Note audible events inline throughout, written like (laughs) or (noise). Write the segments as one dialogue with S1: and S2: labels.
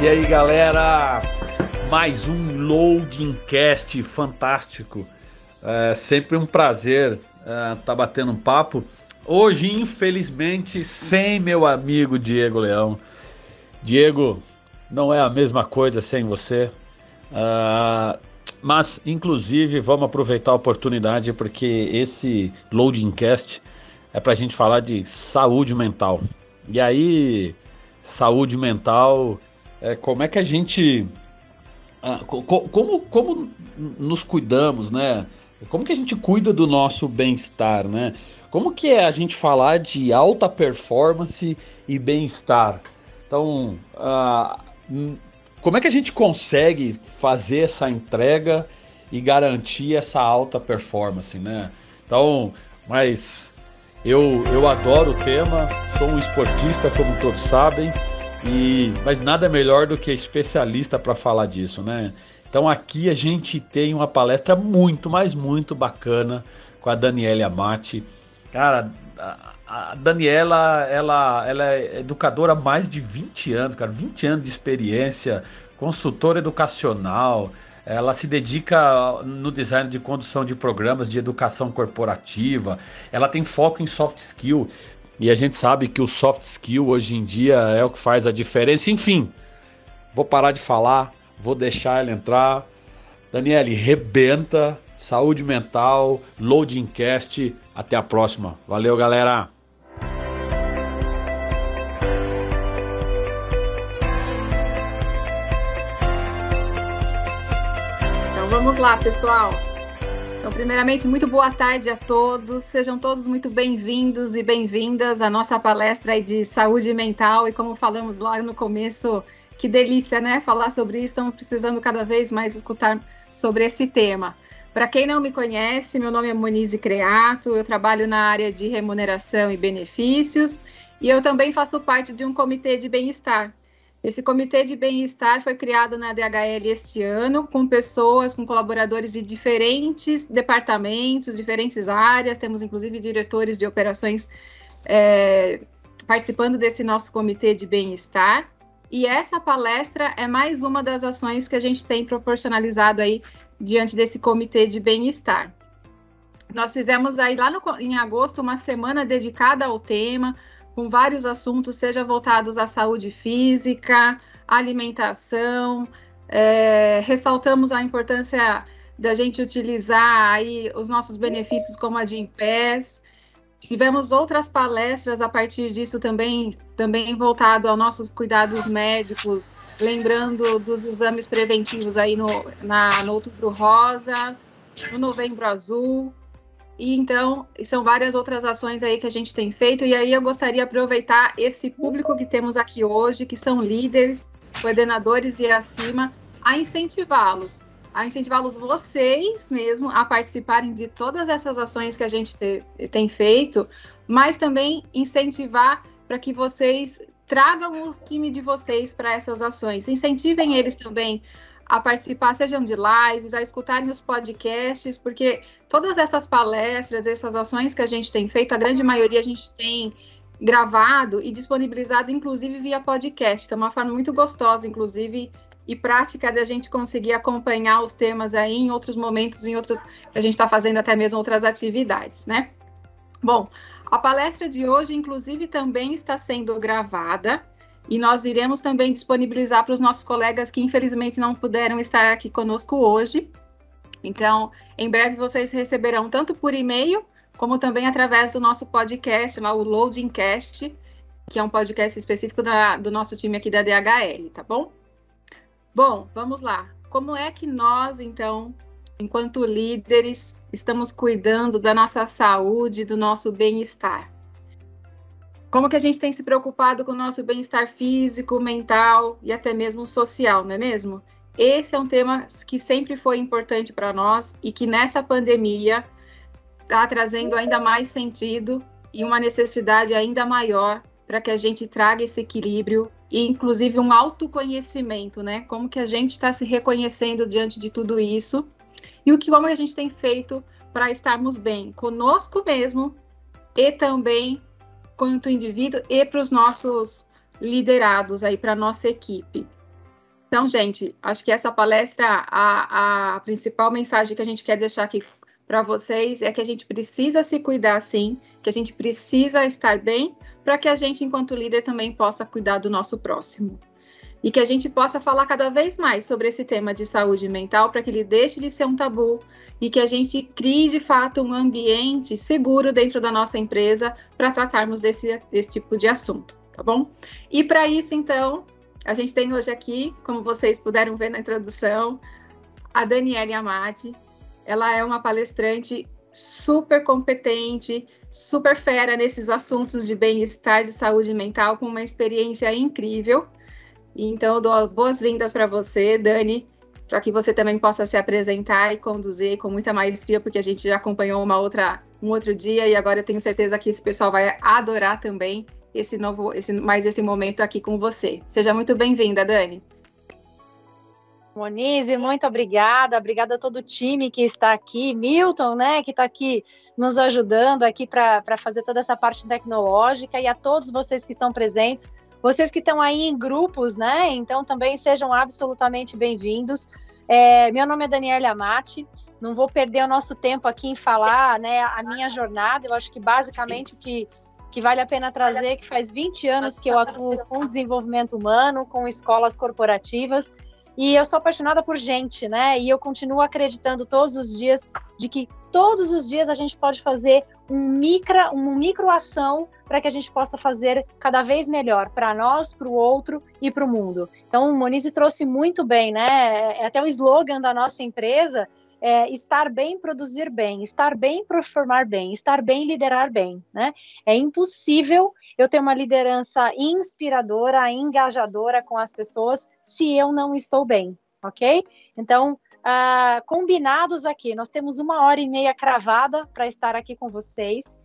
S1: E aí, galera? Mais um Loading Cast fantástico. É sempre um prazer estar é, tá batendo um papo. Hoje, infelizmente, sem meu amigo Diego Leão. Diego, não é a mesma coisa sem você. Uh, mas, inclusive, vamos aproveitar a oportunidade porque esse Loading Cast é para a gente falar de saúde mental. E aí, saúde mental é, como é que a gente. Ah, como, como nos cuidamos, né? Como que a gente cuida do nosso bem-estar, né? Como que é a gente falar de alta performance e bem-estar? Então, ah, como é que a gente consegue fazer essa entrega e garantir essa alta performance, né? Então, mas eu, eu adoro o tema, sou um esportista, como todos sabem, e, mas nada melhor do que especialista para falar disso, né? Então aqui a gente tem uma palestra muito, mas muito bacana com a Daniela Amati. Cara, a, Daniela, ela, ela é educadora há mais de 20 anos, cara, 20 anos de experiência, consultora educacional. Ela se dedica no design de condução de programas de educação corporativa. Ela tem foco em soft skill. E a gente sabe que o soft skill hoje em dia é o que faz a diferença. Enfim, vou parar de falar, vou deixar ela entrar. Daniele, rebenta, saúde mental, loading cast. Até a próxima. Valeu, galera.
S2: Então vamos lá, pessoal. Então, primeiramente, muito boa tarde a todos. Sejam todos muito bem-vindos e bem-vindas à nossa palestra de saúde mental. E como falamos lá no começo, que delícia, né? Falar sobre isso. Estamos precisando cada vez mais escutar sobre esse tema. Para quem não me conhece, meu nome é Monize Creato, eu trabalho na área de remuneração e benefícios e eu também faço parte de um comitê de bem-estar. Esse comitê de bem-estar foi criado na DHL este ano, com pessoas, com colaboradores de diferentes departamentos, diferentes áreas, temos inclusive diretores de operações é, participando desse nosso comitê de bem-estar. E essa palestra é mais uma das ações que a gente tem proporcionalizado aí diante desse comitê de bem-estar. Nós fizemos aí lá no, em agosto uma semana dedicada ao tema, com vários assuntos, seja voltados à saúde física, alimentação. É, ressaltamos a importância da gente utilizar aí os nossos benefícios como a de Impés. Tivemos outras palestras a partir disso também, também voltado aos nossos cuidados médicos, lembrando dos exames preventivos aí no, na, no Outubro Rosa, no Novembro Azul. E então, são várias outras ações aí que a gente tem feito. E aí eu gostaria de aproveitar esse público que temos aqui hoje, que são líderes, coordenadores e acima, a incentivá-los, a incentivá-los vocês mesmo a participarem de todas essas ações que a gente te, tem feito, mas também incentivar para que vocês tragam o time de vocês para essas ações. Incentivem eles também a participar, sejam de lives, a escutarem os podcasts, porque todas essas palestras, essas ações que a gente tem feito, a grande maioria a gente tem gravado e disponibilizado, inclusive via podcast, que é uma forma muito gostosa, inclusive, e prática de a gente conseguir acompanhar os temas aí em outros momentos, em outros a gente está fazendo até mesmo outras atividades, né? Bom, a palestra de hoje, inclusive, também está sendo gravada e nós iremos também disponibilizar para os nossos colegas que infelizmente não puderam estar aqui conosco hoje. Então, em breve vocês receberão tanto por e-mail, como também através do nosso podcast, lá, o Loading Cast, que é um podcast específico da, do nosso time aqui da DHL, tá bom? Bom, vamos lá. Como é que nós, então, enquanto líderes, estamos cuidando da nossa saúde, do nosso bem-estar? Como que a gente tem se preocupado com o nosso bem-estar físico, mental e até mesmo social, não é mesmo? Esse é um tema que sempre foi importante para nós e que nessa pandemia está trazendo ainda mais sentido e uma necessidade ainda maior para que a gente traga esse equilíbrio e inclusive um autoconhecimento, né? Como que a gente está se reconhecendo diante de tudo isso e o que como a gente tem feito para estarmos bem conosco mesmo e também quanto indivíduo e para os nossos liderados aí, para nossa equipe. Então, gente, acho que essa palestra, a, a principal mensagem que a gente quer deixar aqui para vocês é que a gente precisa se cuidar sim, que a gente precisa estar bem, para que a gente, enquanto líder, também possa cuidar do nosso próximo. E que a gente possa falar cada vez mais sobre esse tema de saúde mental, para que ele deixe de ser um tabu e que a gente crie de fato um ambiente seguro dentro da nossa empresa para tratarmos desse, desse tipo de assunto, tá bom? E para isso, então, a gente tem hoje aqui, como vocês puderam ver na introdução, a Daniela Amati. Ela é uma palestrante super competente, super fera nesses assuntos de bem-estar e saúde mental, com uma experiência incrível. Então, eu dou boas-vindas para você, Dani, para que você também possa se apresentar e conduzir com muita maestria, porque a gente já acompanhou uma outra, um outro dia e agora eu tenho certeza que esse pessoal vai adorar também esse novo, esse, mais esse momento aqui com você. Seja muito bem-vinda, Dani.
S3: Monize, muito obrigada, obrigada a todo o time que está aqui, Milton, né, que está aqui nos ajudando aqui para fazer toda essa parte tecnológica e a todos vocês que estão presentes, vocês que estão aí em grupos, né, então também sejam absolutamente bem-vindos. É, meu nome é Daniela Amati, não vou perder o nosso tempo aqui em falar, né, a minha jornada, eu acho que basicamente o que que vale a pena trazer, que faz 20 anos que eu atuo com desenvolvimento humano, com escolas corporativas, e eu sou apaixonada por gente, né? E eu continuo acreditando todos os dias de que todos os dias a gente pode fazer um micro, uma microação para que a gente possa fazer cada vez melhor para nós, para o outro e para o mundo. Então, o Monize trouxe muito bem, né? É até o slogan da nossa empresa é, estar bem, produzir bem, estar bem, performar bem, estar bem, liderar bem, né? É impossível eu ter uma liderança inspiradora, engajadora com as pessoas se eu não estou bem, ok? Então, uh, combinados aqui, nós temos uma hora e meia cravada para estar aqui com vocês.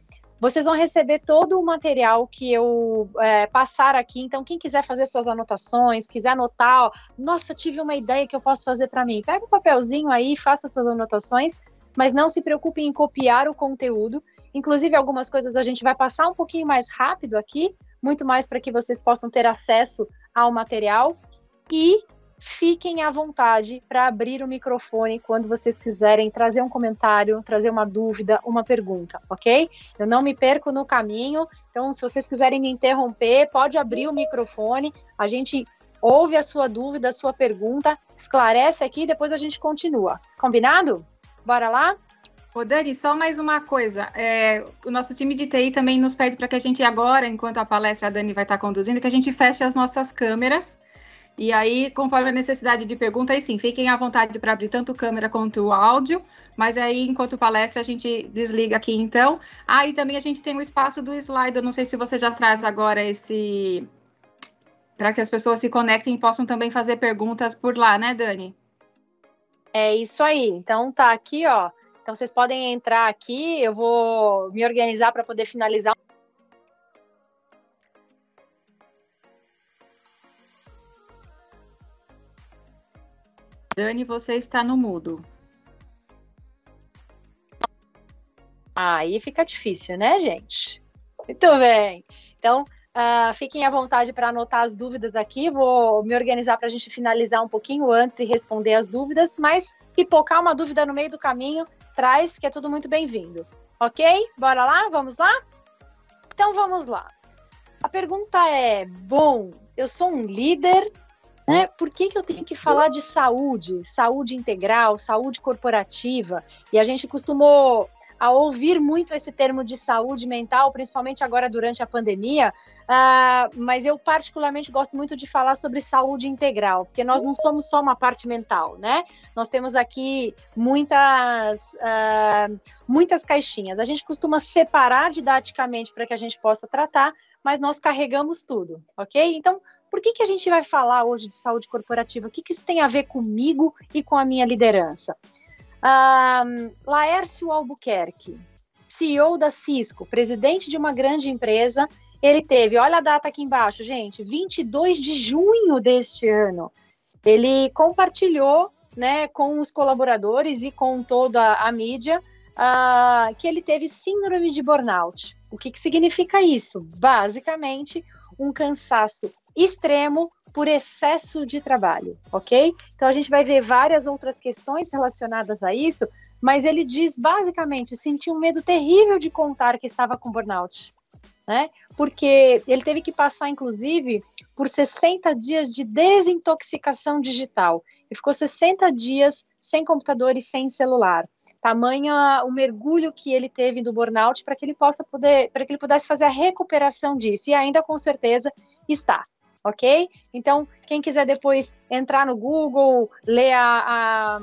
S3: Vocês vão receber todo o material que eu é, passar aqui. Então, quem quiser fazer suas anotações, quiser anotar, ó, nossa, tive uma ideia que eu posso fazer para mim. Pega um papelzinho aí, faça suas anotações, mas não se preocupe em copiar o conteúdo. Inclusive, algumas coisas a gente vai passar um pouquinho mais rápido aqui, muito mais para que vocês possam ter acesso ao material. E fiquem à vontade para abrir o microfone quando vocês quiserem trazer um comentário, trazer uma dúvida, uma pergunta, ok? Eu não me perco no caminho, então se vocês quiserem me interromper, pode abrir o microfone, a gente ouve a sua dúvida, a sua pergunta, esclarece aqui depois a gente continua. Combinado? Bora lá?
S2: Ô Dani, só mais uma coisa. É, o nosso time de TI também nos pede para que a gente agora, enquanto a palestra a Dani vai estar conduzindo, que a gente feche as nossas câmeras e aí, conforme a necessidade de pergunta, aí sim, fiquem à vontade para abrir tanto câmera quanto o áudio, mas aí, enquanto palestra, a gente desliga aqui então. Ah, e também a gente tem o espaço do slide, eu não sei se você já traz agora esse. para que as pessoas se conectem e possam também fazer perguntas por lá, né, Dani?
S3: É isso aí. Então, tá aqui, ó. Então, vocês podem entrar aqui, eu vou me organizar para poder finalizar
S2: Dani, você está no mudo.
S3: Aí fica difícil, né, gente? Muito bem. Então, uh, fiquem à vontade para anotar as dúvidas aqui. Vou me organizar para a gente finalizar um pouquinho antes e responder as dúvidas, mas pipocar uma dúvida no meio do caminho, traz, que é tudo muito bem-vindo. Ok? Bora lá? Vamos lá? Então, vamos lá. A pergunta é: bom, eu sou um líder né? Por que, que eu tenho que falar de saúde, saúde integral, saúde corporativa? E a gente costumou a ouvir muito esse termo de saúde mental, principalmente agora durante a pandemia, uh, mas eu particularmente gosto muito de falar sobre saúde integral, porque nós não somos só uma parte mental, né? Nós temos aqui muitas, uh, muitas caixinhas. A gente costuma separar didaticamente para que a gente possa tratar, mas nós carregamos tudo, ok? Então, por que, que a gente vai falar hoje de saúde corporativa? O que, que isso tem a ver comigo e com a minha liderança? Laércio Albuquerque, CEO da Cisco, presidente de uma grande empresa, ele teve, olha a data aqui embaixo, gente, 22 de junho deste ano. Ele compartilhou né, com os colaboradores e com toda a mídia uh, que ele teve síndrome de burnout. O que, que significa isso? Basicamente, um cansaço extremo por excesso de trabalho, ok? Então a gente vai ver várias outras questões relacionadas a isso, mas ele diz basicamente sentiu um medo terrível de contar que estava com burnout, né? Porque ele teve que passar, inclusive, por 60 dias de desintoxicação digital. E ficou 60 dias sem computador e sem celular. Tamanha o mergulho que ele teve do burnout para que ele possa poder, para que ele pudesse fazer a recuperação disso. E ainda com certeza está ok? Então, quem quiser depois entrar no Google, ler a, a,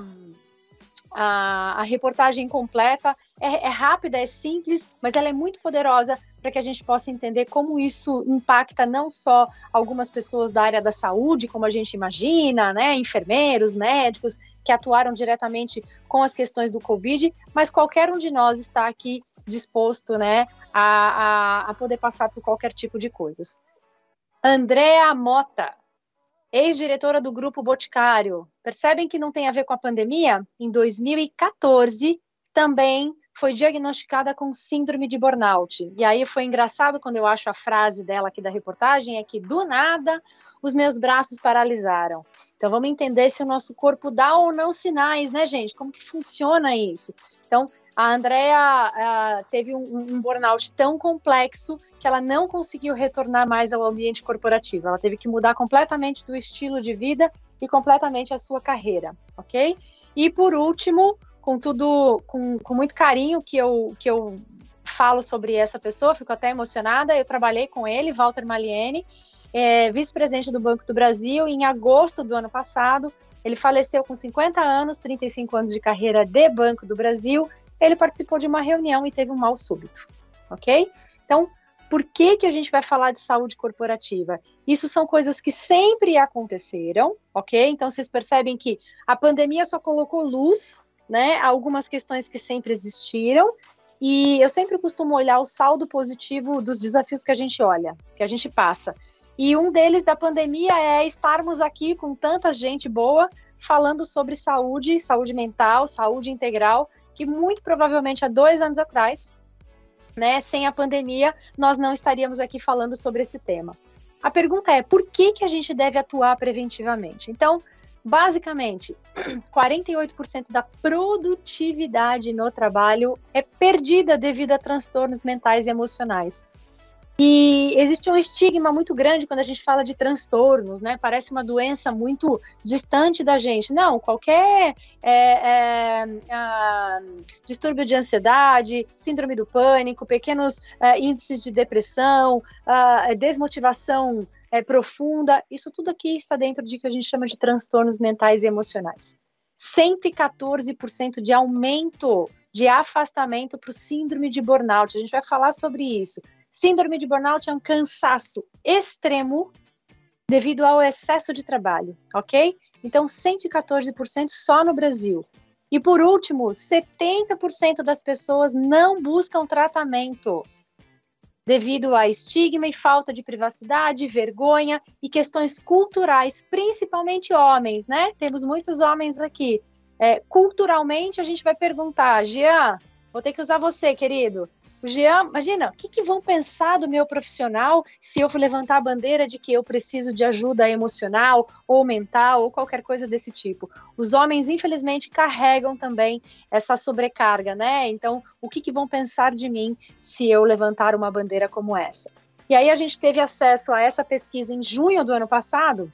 S3: a, a reportagem completa, é, é, rápida, é simples, mas ela é muito poderosa para que a gente possa entender como isso impacta não só algumas pessoas da área da saúde, como a gente imagina, né, enfermeiros, médicos, que atuaram diretamente com as questões do Covid, mas qualquer um de nós está aqui disposto, né, a, a, a poder passar por qualquer tipo de coisas. Andréa Mota, ex-diretora do Grupo Boticário. Percebem que não tem a ver com a pandemia? Em 2014, também foi diagnosticada com síndrome de burnout. E aí foi engraçado quando eu acho a frase dela aqui da reportagem, é que do nada os meus braços paralisaram. Então vamos entender se o nosso corpo dá ou não sinais, né, gente? Como que funciona isso? Então, a Andrea uh, teve um, um, burnout tão complexo que ela não conseguiu retornar mais ao ambiente corporativo. Ela teve que mudar completamente do estilo de vida e completamente a sua carreira, ok? E por último, com tudo, com, com muito carinho que eu, que eu falo sobre essa pessoa, fico até emocionada. Eu trabalhei com ele, Walter Maliene, é, vice-presidente do Banco do Brasil, em agosto do ano passado. Ele faleceu com 50 anos, 35 anos de carreira de Banco do Brasil ele participou de uma reunião e teve um mal súbito, ok? Então, por que, que a gente vai falar de saúde corporativa? Isso são coisas que sempre aconteceram, ok? Então, vocês percebem que a pandemia só colocou luz, né, algumas questões que sempre existiram, e eu sempre costumo olhar o saldo positivo dos desafios que a gente olha, que a gente passa. E um deles da pandemia é estarmos aqui com tanta gente boa falando sobre saúde, saúde mental, saúde integral, que muito provavelmente há dois anos atrás, né, sem a pandemia, nós não estaríamos aqui falando sobre esse tema. A pergunta é: por que, que a gente deve atuar preventivamente? Então, basicamente, (clears throat) 48% da produtividade no trabalho é perdida devido a transtornos mentais e emocionais. E existe um estigma muito grande quando a gente fala de transtornos, né? Parece uma doença muito distante da gente. Não, qualquer é, é, distúrbio de ansiedade, síndrome do pânico, pequenos é, índices de depressão, desmotivação é, profunda, isso tudo aqui está dentro de que a gente chama de transtornos mentais e emocionais. 114% de aumento de afastamento para o síndrome de burnout. A gente vai falar sobre isso. Síndrome de burnout é um cansaço extremo devido ao excesso de trabalho, ok? Então, 114% só no Brasil. E por último, 70% das pessoas não buscam tratamento devido a estigma e falta de privacidade, vergonha e questões culturais, principalmente homens, né? Temos muitos homens aqui. É, culturalmente, a gente vai perguntar, Jean, vou ter que usar você, querido. O Jean, imagina, o que, que, vão pensar do meu profissional se eu for levantar a bandeira de que eu preciso de ajuda emocional ou mental ou qualquer coisa desse tipo? Os homens, infelizmente, carregam também essa sobrecarga, né? Então, o que, que vão pensar de mim se eu levantar uma bandeira como essa? E aí a gente teve acesso a essa pesquisa em junho do ano passado.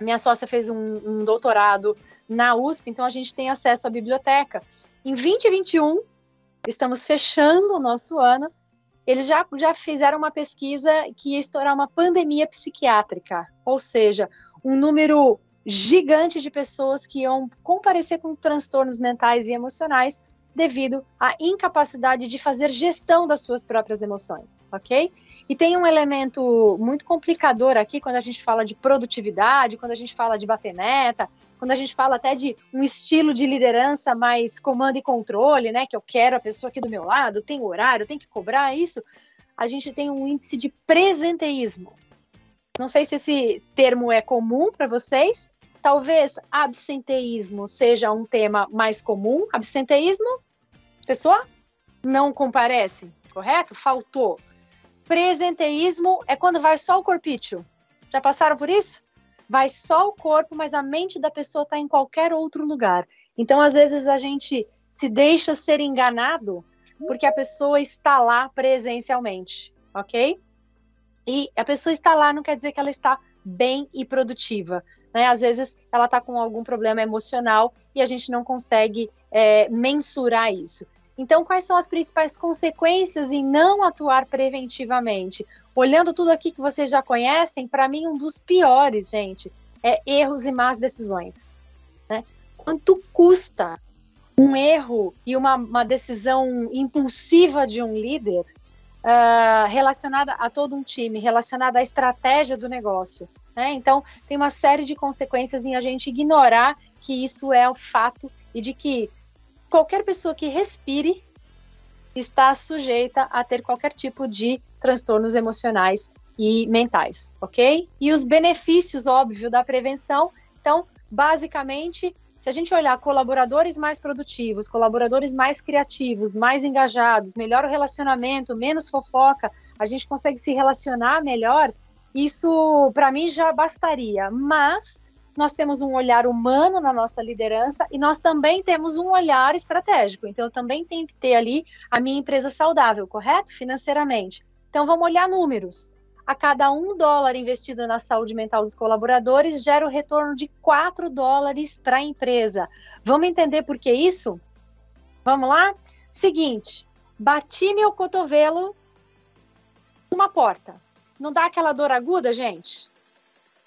S3: Minha sócia fez um, um doutorado na USP, então a gente tem acesso à biblioteca. Em 2021, estamos fechando o nosso ano, eles já, já fizeram uma pesquisa que ia estourar uma pandemia psiquiátrica, ou seja, um número gigante de pessoas que iam comparecer com transtornos mentais e emocionais devido à incapacidade de fazer gestão das suas próprias emoções, ok? E tem um elemento muito complicador aqui quando a gente fala de produtividade, quando a gente fala de bater meta, quando a gente fala até de um estilo de liderança mais comando e controle, né? Que eu quero a pessoa aqui do meu lado, tem horário, tem que cobrar isso. A gente tem um índice de presenteísmo. Não sei se esse termo é comum para vocês. Talvez absenteísmo seja um tema mais comum. Absenteísmo, pessoa não comparece, correto? Faltou. Presenteísmo é quando vai só o corpício. Já passaram por isso? Vai só o corpo, mas a mente da pessoa está em qualquer outro lugar. Então, às vezes, a gente se deixa ser enganado porque a pessoa está lá presencialmente, ok? E a pessoa está lá não quer dizer que ela está bem e produtiva. Né? Às vezes ela está com algum problema emocional e a gente não consegue é, mensurar isso. Então, quais são as principais consequências em não atuar preventivamente? Olhando tudo aqui que vocês já conhecem, para mim, um dos piores, gente, é erros e más decisões. Né? Quanto custa um erro e uma, uma decisão impulsiva de um líder uh, relacionada a todo um time, relacionada à estratégia do negócio? Né? Então, tem uma série de consequências em a gente ignorar que isso é o fato e de que qualquer pessoa que respire está sujeita a ter qualquer tipo de transtornos emocionais e mentais, ok? E os benefícios, óbvio, da prevenção. Então, basicamente, se a gente olhar colaboradores mais produtivos, colaboradores mais criativos, mais engajados, melhor o relacionamento, menos fofoca, a gente consegue se relacionar melhor, isso para mim já bastaria. Mas nós temos um olhar humano na nossa liderança e nós também temos um olhar estratégico. Então, eu também tenho que ter ali a minha empresa saudável, correto? Financeiramente. Então, vamos olhar números. A cada um dólar investido na saúde mental dos colaboradores, gera o retorno de quatro dólares para a empresa. Vamos entender por que isso? Vamos lá? Seguinte, bati meu cotovelo numa porta. Não dá aquela dor aguda, gente?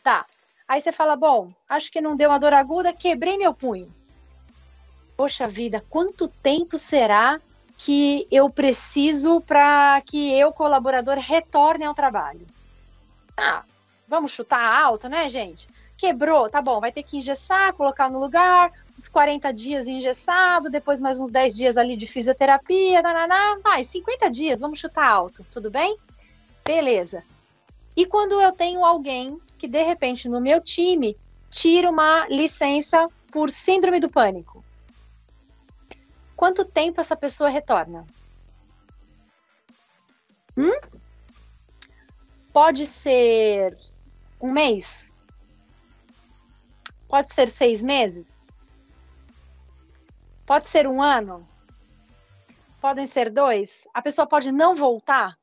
S3: Tá. Aí você fala: bom, acho que não deu uma dor aguda, quebrei meu punho. Poxa vida, quanto tempo será que eu preciso para que eu, colaborador, retorne ao trabalho? Ah, vamos chutar alto, né, gente? Quebrou, tá bom, vai ter que engessar, colocar no lugar, uns 40 dias engessado, depois mais uns 10 dias ali de fisioterapia, nananá, vai, 50 dias, vamos chutar alto, tudo bem? Beleza. E quando eu tenho alguém que de repente no meu time tira uma licença por síndrome do pânico. Quanto tempo essa pessoa retorna? Hum? Pode ser um mês? Pode ser seis meses? Pode ser um ano? Podem ser dois? A pessoa pode não voltar?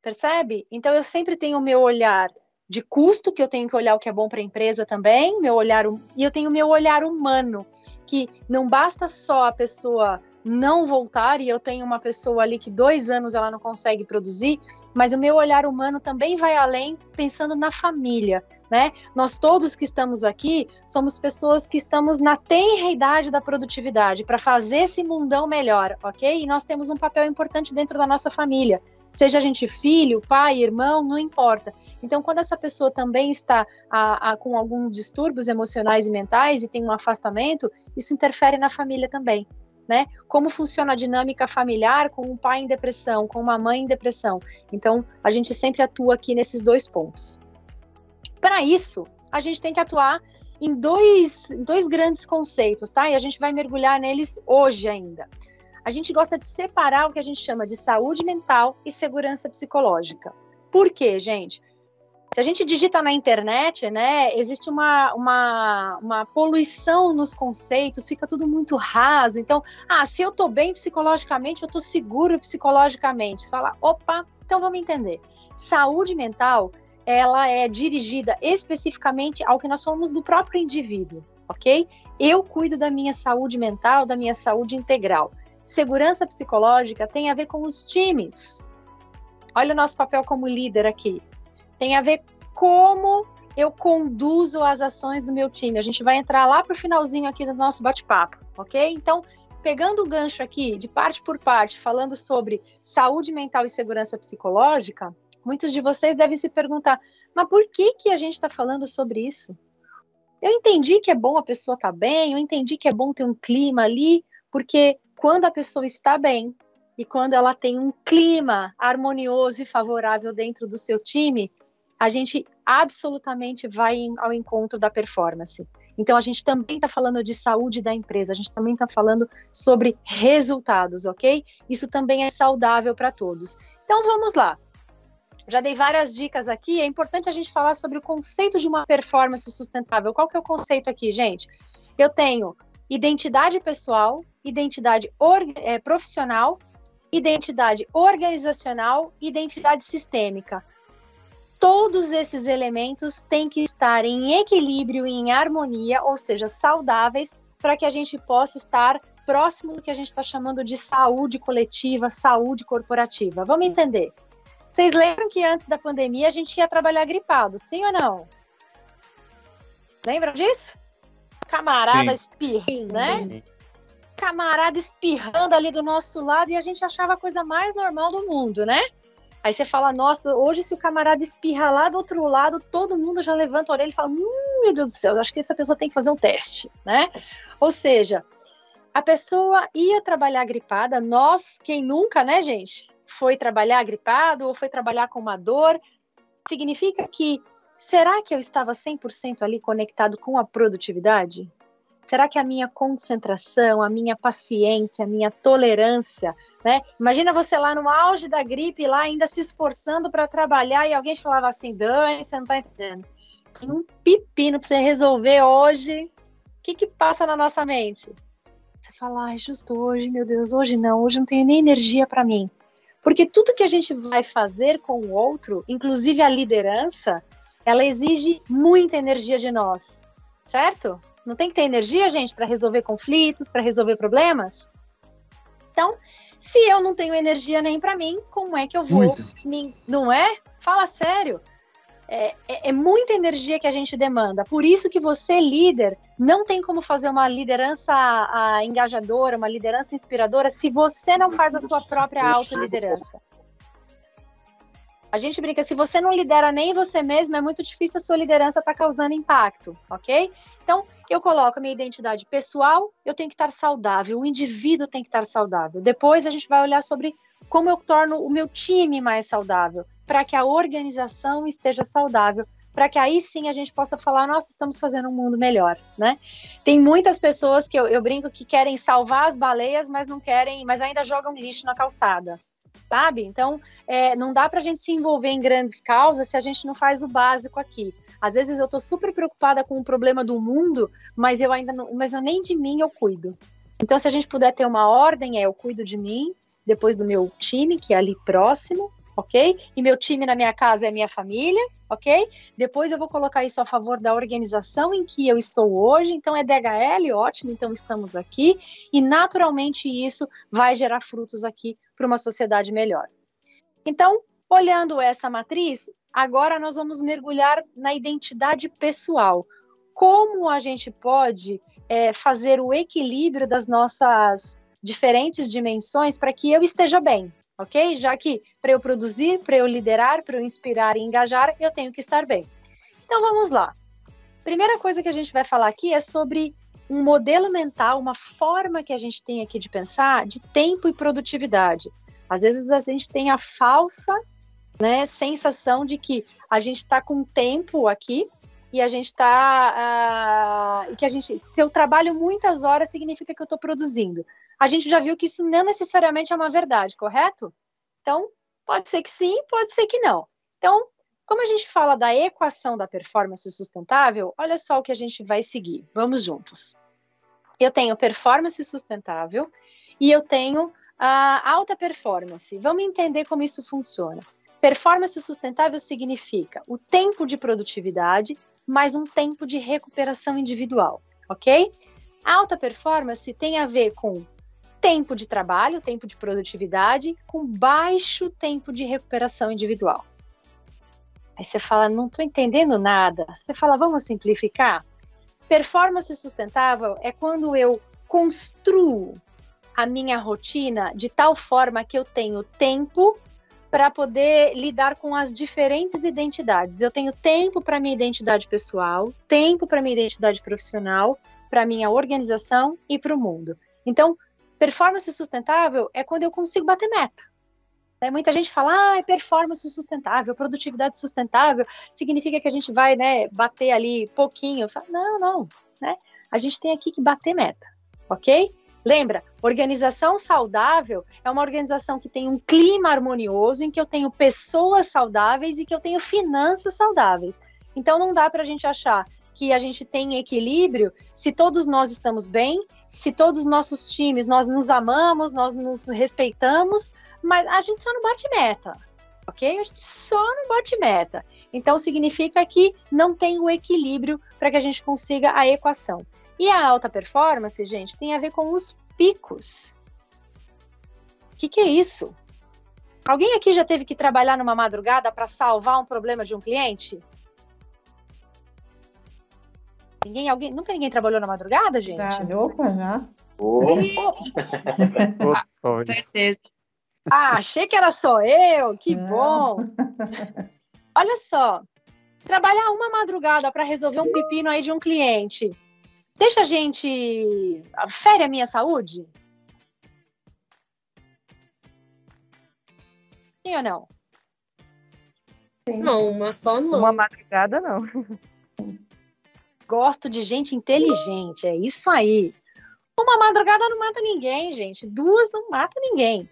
S3: Percebe? Então eu sempre tenho o meu olhar de custo, que eu tenho que olhar o que é bom para a empresa também, meu olhar e eu tenho meu olhar humano, que não basta só a pessoa não voltar e eu tenho uma pessoa ali que dois anos ela não consegue produzir, mas o meu olhar humano também vai além, pensando na família, né? Nós todos que estamos aqui somos pessoas que estamos na tenra idade da produtividade para fazer esse mundão melhor, ok? E nós temos um papel importante dentro da nossa família, seja a gente filho, pai, irmão, não importa. Então, quando essa pessoa também está a, a, com alguns distúrbios emocionais e mentais e tem um afastamento, isso interfere na família também. Né? Como funciona a dinâmica familiar com um pai em depressão, com uma mãe em depressão. Então, a gente sempre atua aqui nesses dois pontos. Para isso, a gente tem que atuar em dois, dois grandes conceitos, tá? E a gente vai mergulhar neles hoje ainda. A gente gosta de separar o que a gente chama de saúde mental e segurança psicológica. Por quê, gente? Se a gente digita na internet, né, existe uma, uma, uma poluição nos conceitos, fica tudo muito raso. Então, ah, se eu estou bem psicologicamente, eu estou seguro psicologicamente. Fala, opa, então vamos entender. Saúde mental, ela é dirigida especificamente ao que nós somos do próprio indivíduo, ok? Eu cuido da minha saúde mental, da minha saúde integral. Segurança psicológica tem a ver com os times. Olha o nosso papel como líder aqui tem a ver como eu conduzo as ações do meu time. A gente vai entrar lá para o finalzinho aqui do nosso bate-papo, ok? Então, pegando o gancho aqui, de parte por parte, falando sobre saúde mental e segurança psicológica, muitos de vocês devem se perguntar, mas por que, que a gente está falando sobre isso? Eu entendi que é bom a pessoa estar tá bem, eu entendi que é bom ter um clima ali, porque quando a pessoa está bem e quando ela tem um clima harmonioso e favorável dentro do seu time, a gente absolutamente vai ao encontro da performance. Então, a gente também está falando de saúde da empresa, a gente também está falando sobre resultados, ok? Isso também é saudável para todos. Então, vamos lá. já dei várias dicas aqui. É importante a gente falar sobre o conceito de uma performance sustentável. Qual que é o conceito aqui, gente? Eu tenho identidade pessoal, identidade é, profissional, identidade organizacional, identidade sistêmica. Todos esses elementos têm que estar em equilíbrio e em harmonia, ou seja, saudáveis, para que a gente possa estar próximo do que a gente está chamando de saúde coletiva, saúde corporativa. Vamos entender. Vocês lembram que antes da pandemia a gente ia trabalhar gripado, sim ou não? Lembram disso? Camarada espirrando, né? Camarada espirrando ali do nosso lado e a gente achava a coisa mais normal do mundo, né? Aí você fala, nossa, hoje se o camarada espirra lá do outro lado, todo mundo já levanta a orelha e fala, hum, meu Deus do céu, acho que essa pessoa tem que fazer um teste, né? Ou seja, a pessoa ia trabalhar gripada, nós, quem nunca, né, gente? foi trabalhar gripado ou foi trabalhar com uma dor, significa que será que eu estava 100% ali conectado com a produtividade? Será que a minha concentração, a minha paciência, a minha tolerância, né? Imagina você lá no auge da gripe, lá ainda se esforçando para trabalhar e alguém falava assim: Dani, você não está entendendo. Tem um pepino para você resolver hoje. O que, que passa na nossa mente? Você fala, ai, justo hoje, meu Deus, hoje não, hoje não tenho nem energia para mim. Porque tudo que a gente vai fazer com o outro, inclusive a liderança, ela exige muita energia de nós, certo? Não tem que ter energia, gente, para resolver conflitos, para resolver problemas? Então, se eu não tenho energia nem para mim, como é que eu vou? Me, não é? Fala sério é, é, é, muita energia que a gente demanda. Por isso que você, líder, não tem como fazer uma liderança a, a engajadora, uma liderança inspiradora, se você não faz a sua própria autoliderança. A gente brinca, se você não lidera nem você mesmo, é muito difícil a sua liderança estar tá causando impacto, ok? Então, eu coloco a minha identidade pessoal, eu tenho que estar saudável, o indivíduo tem que estar saudável. Depois a gente vai olhar sobre como eu torno o meu time mais saudável para que a organização esteja saudável, para que aí sim a gente possa falar, nossa, estamos fazendo um mundo melhor, né? Tem muitas pessoas que eu, eu brinco que querem salvar as baleias, mas não querem, mas ainda jogam lixo na calçada, sabe? Então, é, não dá para a gente se envolver em grandes causas se a gente não faz o básico aqui. Às vezes eu estou super preocupada com o problema do mundo, mas eu ainda não, mas eu nem de mim eu cuido. Então, se a gente puder ter uma ordem, é eu cuido de mim, depois do meu time, que é ali próximo, ok? E meu time na minha casa é minha família, ok? Depois eu vou colocar isso a favor da organização em que eu estou hoje, então é DHL, ótimo, então estamos aqui, e naturalmente isso vai gerar frutos aqui para uma sociedade melhor. Então, olhando essa matriz, agora nós vamos mergulhar na identidade pessoal. Como a gente pode é, fazer o equilíbrio das nossas diferentes dimensões para que eu esteja bem, ok? Já que para eu produzir, para eu liderar, para eu inspirar e engajar, eu tenho que estar bem. Então vamos lá. Primeira coisa que a gente vai falar aqui é sobre um modelo mental, uma forma que a gente tem aqui de pensar de tempo e produtividade. Às vezes a gente tem a falsa né, sensação de que a gente está com tempo aqui e a gente está. Uh, que a gente, se eu trabalho muitas horas, significa que eu estou produzindo a gente já viu que isso não necessariamente é uma verdade, correto? Então, pode ser que sim, pode ser que não. Então, como a gente fala da equação da performance sustentável, olha só o que a gente vai seguir. Vamos juntos. Eu tenho performance sustentável e eu tenho a alta performance. Vamos entender como isso funciona. Performance sustentável significa o tempo de produtividade mais um tempo de recuperação individual, ok? Alta performance tem a ver com tempo de trabalho, tempo de produtividade, com baixo tempo de recuperação individual. Aí você fala, não estou entendendo nada. Você fala, vamos simplificar? Performance sustentável é quando eu construo a minha rotina de tal forma que eu tenho tempo para poder lidar com as diferentes identidades. Eu tenho tempo para minha identidade pessoal, tempo para minha identidade profissional, para minha organização e para o mundo. Então, Performance sustentável é quando eu consigo bater meta. É, muita gente fala, ah, performance sustentável, produtividade sustentável, significa que a gente vai né, bater ali pouquinho. Falo, não, não. Né? A gente tem aqui que bater meta, ok? Lembra, organização saudável é uma organização que tem um clima harmonioso, em que eu tenho pessoas saudáveis e que eu tenho finanças saudáveis. Então não dá para a gente achar que a gente tem equilíbrio se todos nós estamos bem, se todos os nossos times, nós nos amamos, nós nos respeitamos, mas a gente só não bate meta, ok? A gente só não bate meta. Então significa que não tem o equilíbrio para que a gente consiga a equação. E a alta performance, gente, tem a ver com os picos. O que, que é isso? Alguém aqui já teve que trabalhar numa madrugada para salvar um problema de um cliente? Ninguém, alguém, nunca ninguém trabalhou na madrugada, gente?
S2: Já, opa, já. (laughs)
S3: Com certeza. Ah, achei que era só eu, que bom. (laughs) Olha só, trabalhar uma madrugada para resolver um pepino aí de um cliente deixa a gente. fere a minha saúde? Sim ou não?
S4: Sim. Não, uma só não.
S2: Uma madrugada não. (laughs)
S3: Gosto de gente inteligente, é isso aí. Uma madrugada não mata ninguém, gente. Duas não mata ninguém.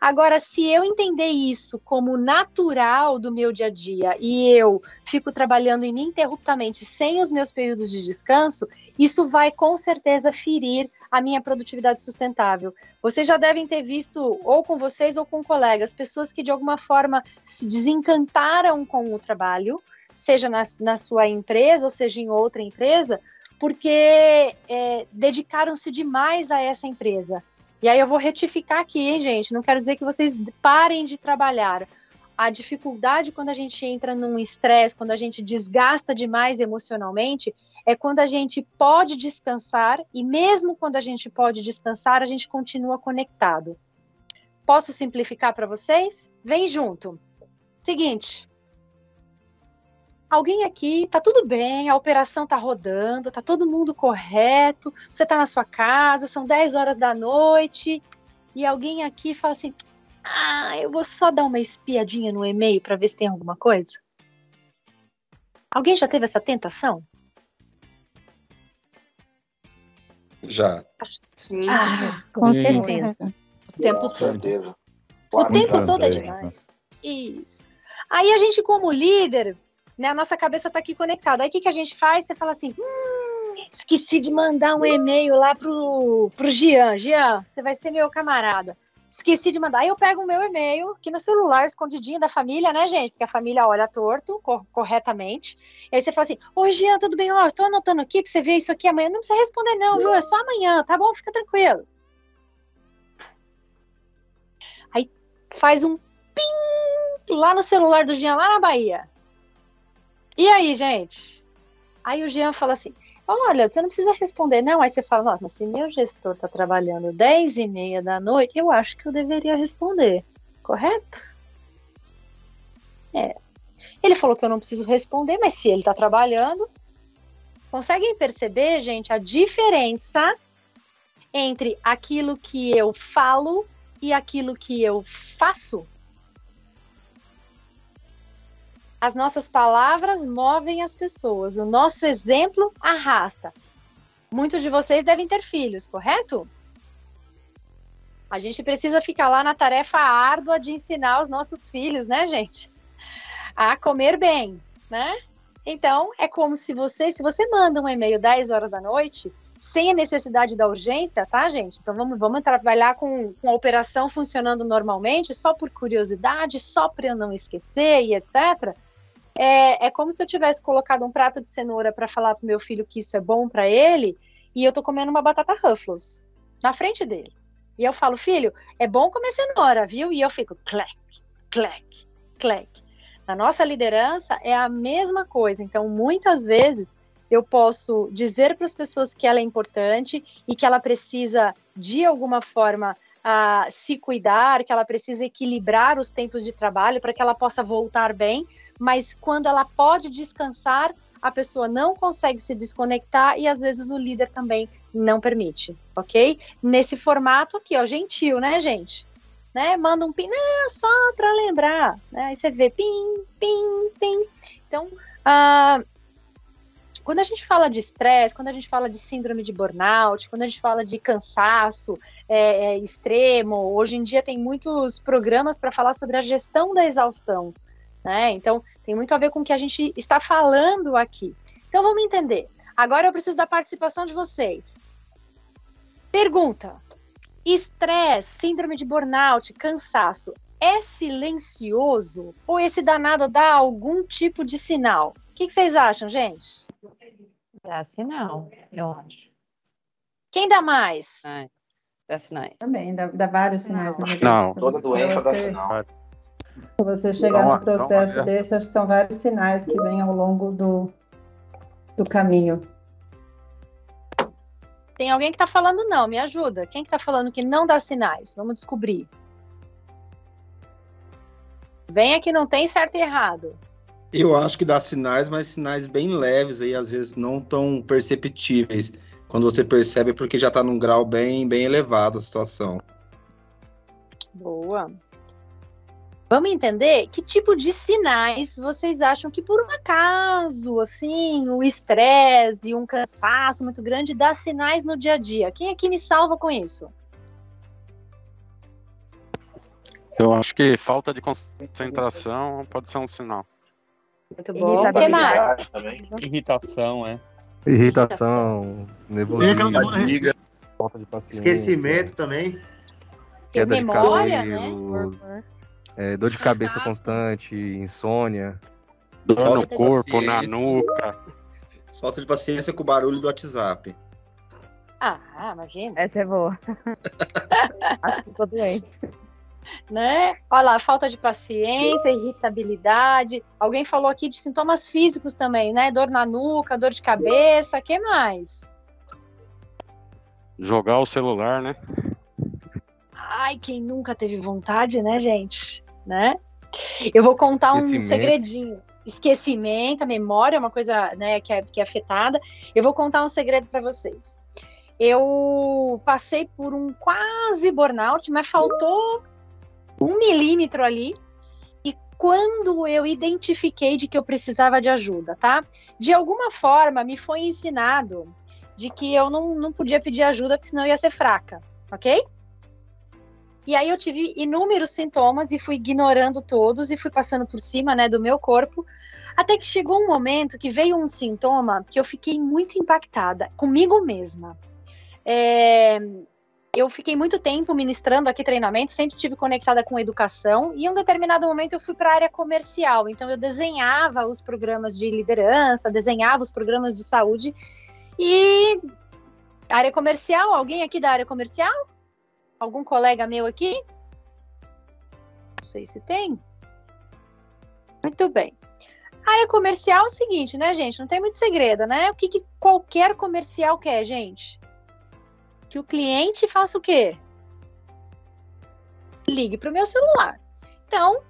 S3: Agora, se eu entender isso como natural do meu dia a dia e eu fico trabalhando ininterruptamente sem os meus períodos de descanso, isso vai com certeza ferir a minha produtividade sustentável. Vocês já devem ter visto, ou com vocês ou com colegas, pessoas que de alguma forma se desencantaram com o trabalho, seja na, na sua empresa ou seja em outra empresa, porque é, dedicaram-se demais a essa empresa e aí eu vou retificar aqui, hein, gente? Não quero dizer que vocês parem de trabalhar. A dificuldade quando a gente entra num estresse, quando a gente desgasta demais emocionalmente, é quando a gente pode descansar e mesmo quando a gente pode descansar, a gente continua conectado. Posso simplificar para vocês? Vem junto. Seguinte, alguém aqui, tá tudo bem, a operação tá rodando, tá todo mundo correto, você tá na sua casa, são 10 horas da noite, e alguém aqui fala assim: "Ah, eu vou só dar uma espiadinha no e-mail para ver se tem alguma coisa". Alguém já teve essa tentação?
S5: Já.
S3: Sim. Ah, com Sim. certeza. O tempo todo. O tempo todo é demais. Isso. Aí a gente, como líder, né? A nossa cabeça está aqui conectada. Aí o que, que a gente faz? Você fala assim: hum, esqueci de mandar um e-mail lá pro, pro Gian. Gian, você vai ser meu camarada. Esqueci de mandar. Aí eu pego o meu e-mail aqui no celular, escondidinho da família, né, gente? Porque a família olha torto, corretamente. E aí você fala assim: Ô, Gian, tudo bem? Ó, tô anotando aqui pra você ver isso aqui amanhã. Não precisa responder, não, viu? É só amanhã, tá bom? Fica tranquilo. Aí faz um ping lá no celular do Gian, lá na Bahia. E aí, gente? Aí o Jean fala assim: olha, você não precisa responder, não. Aí você fala, nossa, mas se meu gestor está trabalhando 10 e meia da noite, eu acho que eu deveria responder, correto? É. Ele falou que eu não preciso responder, mas se ele está trabalhando, conseguem perceber, gente, a diferença entre aquilo que eu falo e aquilo que eu faço? As nossas palavras movem as pessoas, o nosso exemplo arrasta. Muitos de vocês devem ter filhos, correto? A gente precisa ficar lá na tarefa árdua de ensinar os nossos filhos, né, gente? A comer bem, né? Então, é como se você, se você manda um e-mail 10 horas da noite, sem a necessidade da urgência, tá, gente? Então vamos, vamos trabalhar com, com a operação funcionando normalmente, só por curiosidade, só para eu não esquecer e etc é, é como se eu tivesse colocado um prato de cenoura para falar pro meu filho que isso é bom para ele e eu tô comendo uma batata Ruffles na frente dele. E eu falo, filho, é bom comer cenoura, viu? E eu fico clec, clec, clec. Na nossa liderança é a mesma coisa. Então, muitas vezes eu posso dizer para as pessoas que ela é importante e que ela precisa, de alguma forma, uh, se cuidar, que ela precisa equilibrar os tempos de trabalho para que ela possa voltar bem, mas quando ela pode descansar, a pessoa não consegue se desconectar e às vezes o líder também não permite, ok? Nesse formato aqui, ó, gentil, né, gente? Né? Manda um pin, não, só para lembrar, né? Aí você vê pim, pim, pim. Então, uh, quando a gente fala de estresse, quando a gente fala de síndrome de burnout, quando a gente fala de cansaço é, é, extremo, hoje em dia tem muitos programas para falar sobre a gestão da exaustão. Né? Então, tem muito a ver com o que a gente está falando aqui. Então, vamos entender. Agora eu preciso da participação de vocês. Pergunta: estresse, síndrome de burnout, cansaço, é silencioso ou esse danado dá algum tipo de sinal? O que, que vocês acham, gente?
S6: Dá sinal, eu acho.
S3: Quem dá mais?
S6: É, dá sinais.
S2: Também, dá, dá vários sinais.
S7: Não,
S8: não.
S7: toda doença dá sinal.
S2: Se você chegar no processo desse, acho que são vários sinais que vêm ao longo do, do caminho.
S3: Tem alguém que está falando não, me ajuda. Quem que está falando que não dá sinais? Vamos descobrir. Venha que não tem certo e errado.
S5: Eu acho que dá sinais, mas sinais bem leves aí, às vezes não tão perceptíveis. Quando você percebe, é porque já está num grau bem, bem elevado a situação.
S3: Boa. Vamos entender que tipo de sinais vocês acham que, por um acaso, assim, o estresse, um cansaço muito grande dá sinais no dia a dia? Quem aqui me salva com isso?
S8: Eu acho que falta de concentração pode ser um sinal.
S3: Muito bom. O que mais?
S9: Irritação, é.
S10: Irritação, nervosismo,
S5: Fadiga.
S10: falta de paciência.
S9: Esquecimento também.
S10: Queda de
S3: memória,
S10: cabelo,
S3: né?
S10: É, dor de cabeça constante, insônia.
S8: Dor no corpo, na nuca.
S5: Falta de paciência com o barulho do WhatsApp.
S3: Ah, imagina.
S6: Essa é boa. (laughs) Acho que tô doente.
S3: Né? Olha lá, falta de paciência, irritabilidade. Alguém falou aqui de sintomas físicos também, né? Dor na nuca, dor de cabeça, que mais?
S8: Jogar o celular, né?
S3: Ai, quem nunca teve vontade, né, gente? Né? Eu vou contar um segredinho. Esquecimento, a memória é uma coisa né, que, é, que é afetada. Eu vou contar um segredo para vocês. Eu passei por um quase burnout, mas faltou um milímetro ali. E quando eu identifiquei de que eu precisava de ajuda, tá? De alguma forma me foi ensinado de que eu não, não podia pedir ajuda, porque senão eu ia ser fraca, ok? E aí eu tive inúmeros sintomas e fui ignorando todos e fui passando por cima, né, do meu corpo, até que chegou um momento que veio um sintoma que eu fiquei muito impactada comigo mesma. É, eu fiquei muito tempo ministrando aqui treinamento, sempre estive conectada com educação, e em um determinado momento eu fui para a área comercial. Então eu desenhava os programas de liderança, desenhava os programas de saúde. E área comercial, alguém aqui da área comercial? Algum colega meu aqui? Não sei se tem. Muito bem. A área comercial é o seguinte, né, gente? Não tem muito segredo, né? O que, que qualquer comercial quer, gente? Que o cliente faça o quê? Ligue para o meu celular. Então,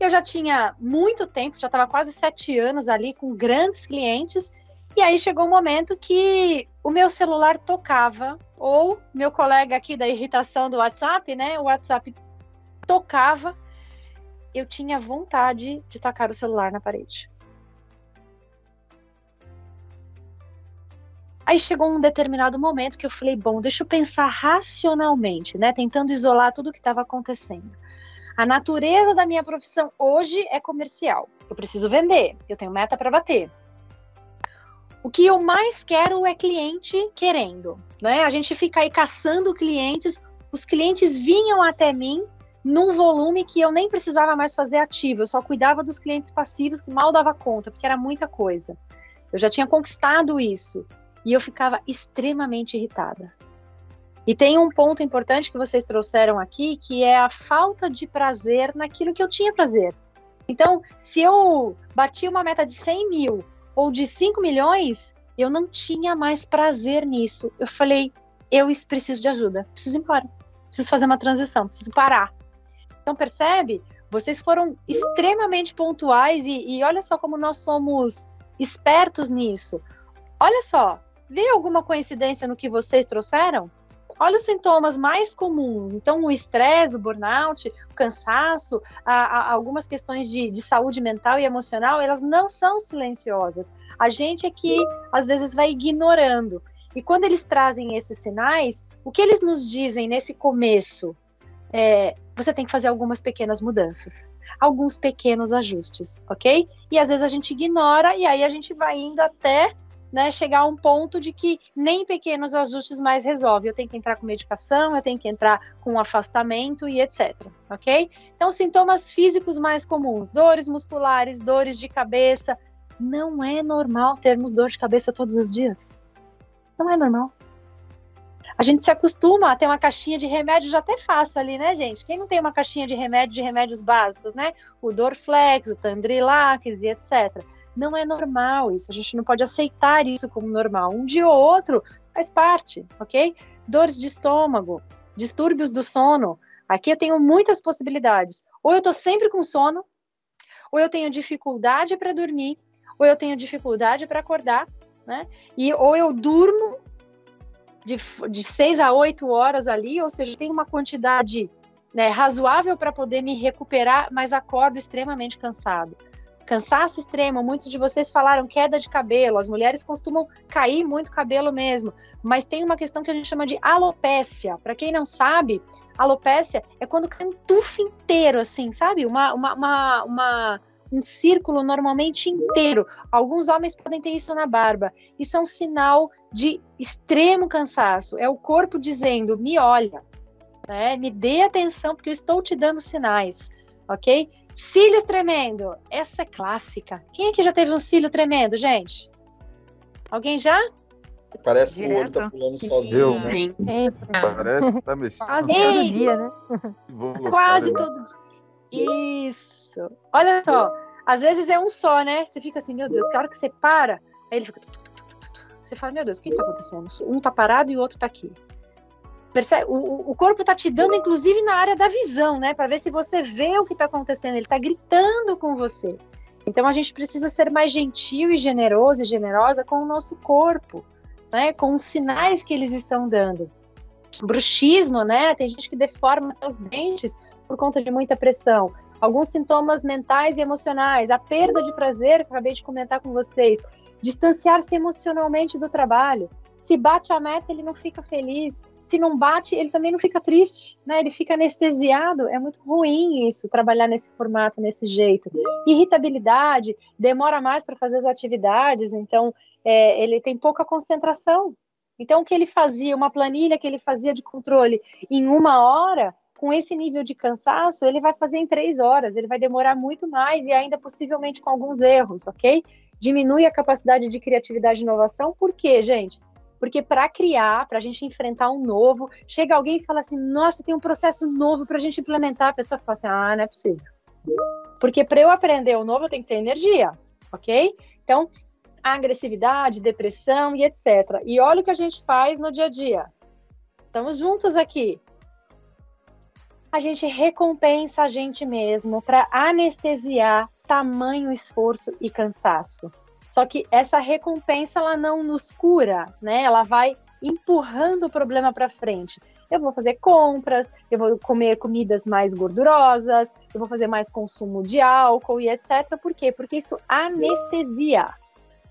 S3: eu já tinha muito tempo, já estava quase sete anos ali com grandes clientes, e aí chegou um momento que o meu celular tocava, ou meu colega aqui da irritação do WhatsApp, né? O WhatsApp tocava, eu tinha vontade de tacar o celular na parede. Aí chegou um determinado momento que eu falei, bom, deixa eu pensar racionalmente, né? Tentando isolar tudo o que estava acontecendo. A natureza da minha profissão hoje é comercial. Eu preciso vender, eu tenho meta para bater. O que eu mais quero é cliente querendo, né? A gente fica aí caçando clientes, os clientes vinham até mim num volume que eu nem precisava mais fazer ativo, eu só cuidava dos clientes passivos que mal dava conta, porque era muita coisa. Eu já tinha conquistado isso e eu ficava extremamente irritada. E tem um ponto importante que vocês trouxeram aqui, que é a falta de prazer naquilo que eu tinha prazer. Então, se eu bati uma meta de 100 mil ou de 5 milhões, eu não tinha mais prazer nisso. Eu falei, eu preciso de ajuda, preciso ir embora, preciso fazer uma transição, preciso parar. Então, percebe? Vocês foram extremamente pontuais e, e olha só como nós somos espertos nisso. Olha só, veio alguma coincidência no que vocês trouxeram? Olha os sintomas mais comuns. Então, o estresse, o burnout, o cansaço, a, a, algumas questões de, de, saúde mental e emocional, elas não são silenciosas. A gente é que, às vezes, vai ignorando. E quando eles trazem esses sinais, o que eles nos dizem nesse começo? É, você tem que fazer algumas pequenas mudanças, alguns pequenos ajustes, ok? E às vezes a gente ignora e aí a gente vai indo até né, chegar a um ponto de que nem pequenos ajustes mais resolve. Eu tenho que entrar com medicação, eu tenho que entrar com afastamento e etc. Ok? Então, sintomas físicos mais comuns: dores musculares, dores de cabeça. Não é normal termos dor de cabeça todos os dias. Não é normal. A gente se acostuma a ter uma caixinha de remédio já até fácil ali, né, gente? Quem não tem uma caixinha de remédio de remédios básicos, né? O Dorflex, o Tandrilax e etc. Não é normal isso, a gente não pode aceitar isso como normal. Um dia ou outro faz parte, ok? Dores de estômago, distúrbios do sono. Aqui eu tenho muitas possibilidades. Ou eu tô sempre com sono, ou eu tenho dificuldade para dormir, ou eu tenho dificuldade para acordar, né? E ou eu durmo de, de seis a oito horas ali, ou seja, tem uma quantidade né, razoável para poder me recuperar, mas acordo extremamente cansado. Cansaço extremo, muitos de vocês falaram queda de cabelo, as mulheres costumam cair muito cabelo mesmo, mas tem uma questão que a gente chama de alopécia. Para quem não sabe, alopécia é quando cai um tufo inteiro, assim, sabe? Uma, uma, uma, uma, um círculo normalmente inteiro. Alguns homens podem ter isso na barba. Isso é um sinal de extremo cansaço. É o corpo dizendo: me olha, né? me dê atenção, porque eu estou te dando sinais, ok? Cílios tremendo. Essa é clássica. Quem aqui já teve um cílio tremendo, gente? Alguém já?
S5: Parece que o olho tá pulando sozinho, né?
S8: Sim. Parece que tá mexendo.
S3: Quase todo dia, né? Quase todo dia. Isso. Olha só. Às vezes é um só, né? Você fica assim, meu Deus, que hora que você para, aí ele fica. Você fala, meu Deus, o que tá acontecendo? Um tá parado e o outro tá aqui. Percebe? O, o corpo está te dando, inclusive, na área da visão, né? Para ver se você vê o que está acontecendo. Ele está gritando com você. Então a gente precisa ser mais gentil e generoso e generosa com o nosso corpo, né? Com os sinais que eles estão dando. Bruxismo, né? Tem gente que deforma os dentes por conta de muita pressão. Alguns sintomas mentais e emocionais, a perda de prazer, que acabei de comentar com vocês, distanciar-se emocionalmente do trabalho. Se bate a meta, ele não fica feliz se não bate, ele também não fica triste, né? Ele fica anestesiado. É muito ruim isso, trabalhar nesse formato, nesse jeito. Irritabilidade, demora mais para fazer as atividades, então é, ele tem pouca concentração. Então, o que ele fazia, uma planilha que ele fazia de controle em uma hora, com esse nível de cansaço, ele vai fazer em três horas, ele vai demorar muito mais e ainda possivelmente com alguns erros, ok? Diminui a capacidade de criatividade e inovação, por quê, gente? Porque para criar, para a gente enfrentar um novo, chega alguém e fala assim: nossa, tem um processo novo para a gente implementar. A pessoa fala assim: ah, não é possível. Porque para eu aprender o novo, eu tenho que ter energia, ok? Então, agressividade, depressão e etc. E olha o que a gente faz no dia a dia. Estamos juntos aqui. A gente recompensa a gente mesmo para anestesiar tamanho esforço e cansaço. Só que essa recompensa ela não nos cura, né? Ela vai empurrando o problema para frente. Eu vou fazer compras, eu vou comer comidas mais gordurosas, eu vou fazer mais consumo de álcool e etc. Por quê? Porque isso anestesia,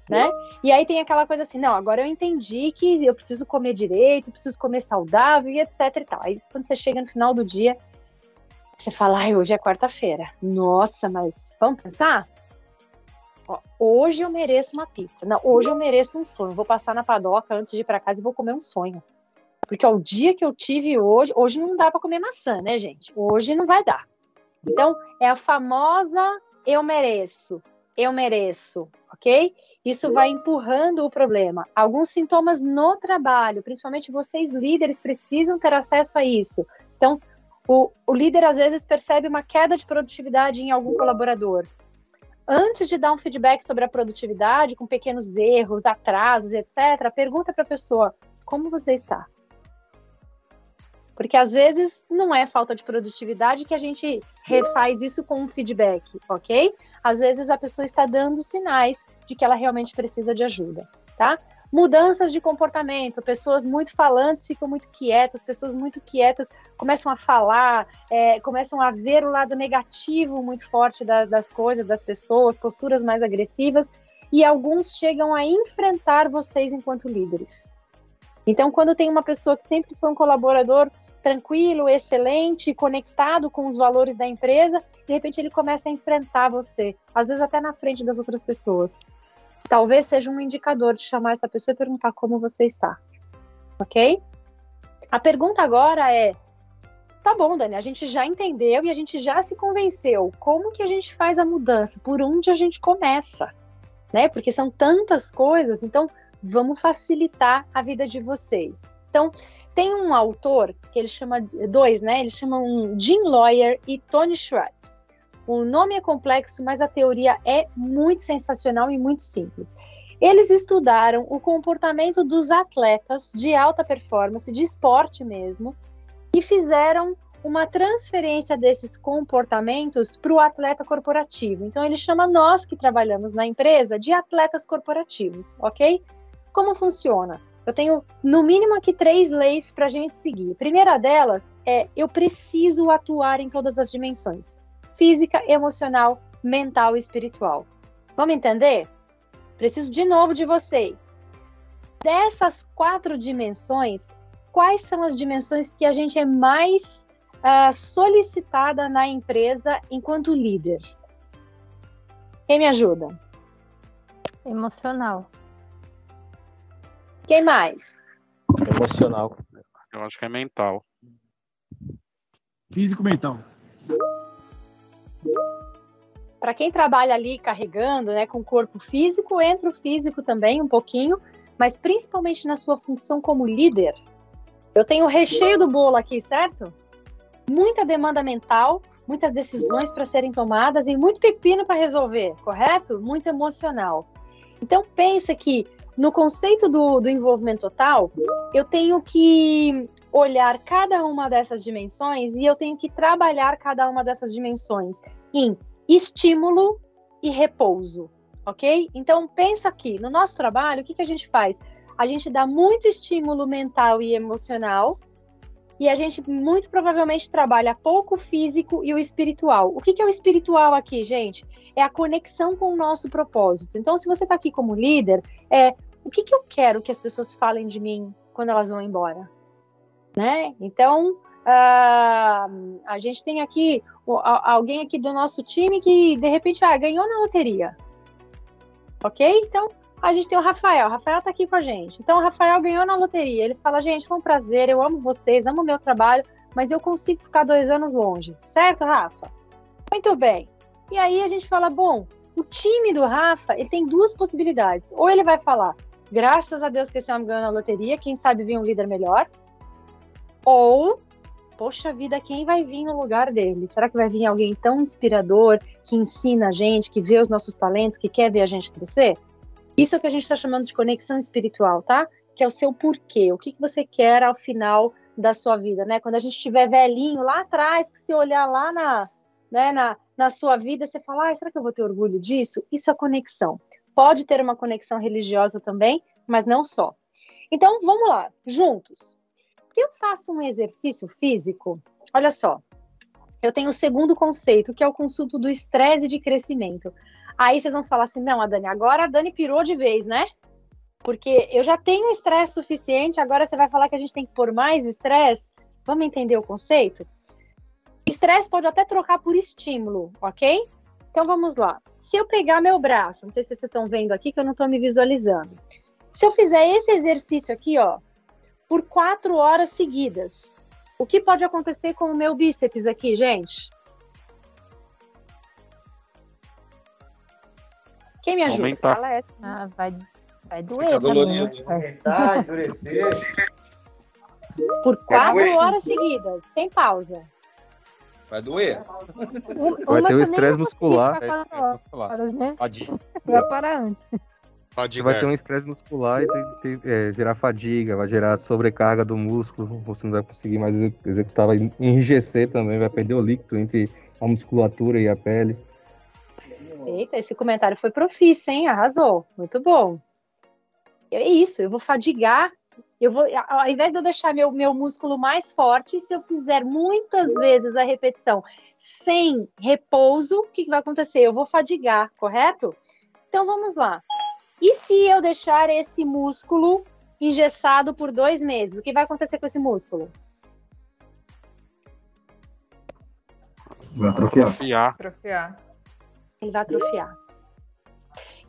S3: né? E aí tem aquela coisa assim, não, agora eu entendi que eu preciso comer direito, preciso comer saudável e etc e tal. Aí quando você chega no final do dia, você fala, ai, hoje é quarta-feira. Nossa, mas vamos pensar? Ó, hoje eu mereço uma pizza. Não, hoje eu mereço um sonho. Vou passar na padoca antes de ir para casa e vou comer um sonho. Porque ó, o dia que eu tive hoje, hoje não dá para comer maçã, né, gente? Hoje não vai dar. Então, é a famosa eu mereço, eu mereço, ok? Isso vai empurrando o problema. Alguns sintomas no trabalho, principalmente vocês líderes, precisam ter acesso a isso. Então, o, o líder às vezes percebe uma queda de produtividade em algum colaborador antes de dar um feedback sobre a produtividade, com pequenos erros, atrasos, etc., pergunta para a pessoa como você está. Porque às vezes não é falta de produtividade que a gente refaz isso com um feedback, ok? Às vezes a pessoa está dando sinais de que ela realmente precisa de ajuda, tá? Mudanças de comportamento, pessoas muito falantes ficam muito quietas, pessoas muito quietas começam a falar, é, começam a ver o lado negativo muito forte da, das coisas, das pessoas, posturas mais agressivas, e alguns chegam a enfrentar vocês enquanto líderes. Então, quando tem uma pessoa que sempre foi um colaborador tranquilo, excelente, conectado com os valores da empresa, de repente ele começa a enfrentar você, às vezes até na frente das outras pessoas. Talvez seja um indicador de chamar essa pessoa e perguntar como você está. Ok? A pergunta agora é: tá bom, Dani, a gente já entendeu e a gente já se convenceu. Como que a gente faz a mudança? Por onde a gente começa? Né? Porque são tantas coisas, então vamos facilitar a vida de vocês. Então, tem um autor que ele chama, dois, né? Eles chamam Jim Lawyer e Tony Schwartz. O nome é complexo, mas a teoria é muito sensacional e muito simples. Eles estudaram o comportamento dos atletas de alta performance, de esporte mesmo, e fizeram uma transferência desses comportamentos para o atleta corporativo. Então, ele chama nós que trabalhamos na empresa de atletas corporativos, ok? Como funciona? Eu tenho, no mínimo, aqui três leis para a gente seguir. A primeira delas é eu preciso atuar em todas as dimensões: física, emocional, mental e espiritual. Vamos entender? Preciso de novo de vocês. Dessas quatro dimensões, quais são as dimensões que a gente é mais uh, solicitada na empresa enquanto líder? Quem me ajuda?
S2: Emocional.
S3: Quem mais?
S10: Emocional.
S8: Eu acho que é mental.
S7: Físico mental.
S3: Para quem trabalha ali carregando, né, com o corpo físico, entra o físico também um pouquinho, mas principalmente na sua função como líder. Eu tenho o recheio do bolo aqui, certo? Muita demanda mental, muitas decisões para serem tomadas e muito pepino para resolver, correto? Muito emocional. Então pensa que no conceito do, do envolvimento total, eu tenho que olhar cada uma dessas dimensões e eu tenho que trabalhar cada uma dessas dimensões em estímulo e repouso, ok? Então pensa aqui, no nosso trabalho, o que, que a gente faz? A gente dá muito estímulo mental e emocional e a gente muito provavelmente trabalha pouco o físico e o espiritual. O que, que é o espiritual aqui, gente? É a conexão com o nosso propósito. Então, se você está aqui como líder, é o que, que eu quero que as pessoas falem de mim quando elas vão embora? Né? Então, uh, a gente tem aqui uh, alguém aqui do nosso time que, de repente, ah, ganhou na loteria. Ok? Então, a gente tem o Rafael. O Rafael está aqui com a gente. Então, o Rafael ganhou na loteria. Ele fala, gente, foi um prazer, eu amo vocês, amo o meu trabalho, mas eu consigo ficar dois anos longe. Certo, Rafa? Muito bem. E aí a gente fala, bom, o time do Rafa, ele tem duas possibilidades. Ou ele vai falar, graças a Deus que esse homem ganhou na loteria, quem sabe vir um líder melhor. Ou, poxa vida, quem vai vir no lugar dele? Será que vai vir alguém tão inspirador, que ensina a gente, que vê os nossos talentos, que quer ver a gente crescer? Isso é o que a gente está chamando de conexão espiritual, tá? Que é o seu porquê, o que, que você quer ao final da sua vida, né? Quando a gente estiver velhinho lá atrás, que se olhar lá na, né, na, na sua vida, você fala, ah, será que eu vou ter orgulho disso? Isso é conexão. Pode ter uma conexão religiosa também, mas não só. Então, vamos lá, juntos. Se eu faço um exercício físico, olha só, eu tenho o segundo conceito, que é o consulto do estresse de crescimento. Aí vocês vão falar assim: não, a Dani, agora a Dani pirou de vez, né? Porque eu já tenho estresse suficiente, agora você vai falar que a gente tem que pôr mais estresse? Vamos entender o conceito? Estresse pode até trocar por estímulo, ok? Então vamos lá. Se eu pegar meu braço, não sei se vocês estão vendo aqui, que eu não estou me visualizando. Se eu fizer esse exercício aqui, ó, por quatro horas seguidas, o que pode acontecer com o meu bíceps aqui, gente? Quem me ajuda?
S8: Aumentar.
S2: Ah, vai, vai doer.
S5: Fica
S2: também, né?
S5: dolorido.
S9: Aumentar, endurecer.
S3: Por quatro horas seguidas, sem pausa.
S5: Vai doer.
S2: Um-
S10: Vai
S2: uma
S10: ter
S2: eu nem
S10: estresse muscular.
S8: É,
S2: né?
S8: Fadiga.
S2: Vai parar antes.
S10: Você vai ter um estresse muscular e tem, tem- é, gerar fadiga, vai gerar sobrecarga do músculo, você não vai conseguir mais exec- executar, vai enrijecer também, vai perder o líquido entre a musculatura e a pele.
S3: Eita, esse comentário foi profício, hein? Arrasou. Muito bom. É isso, eu vou fadigar. Eu vou, ao invés de eu deixar meu, meu músculo mais forte, se eu fizer muitas vezes a repetição sem repouso, o que, que vai acontecer? Eu vou fadigar, correto? Então vamos lá. E se eu deixar esse músculo engessado por dois meses, o que vai acontecer com esse músculo?
S10: Vai atrofiar.
S8: Atrofiar.
S6: Atrofiar.
S3: Ele vai atrofiar.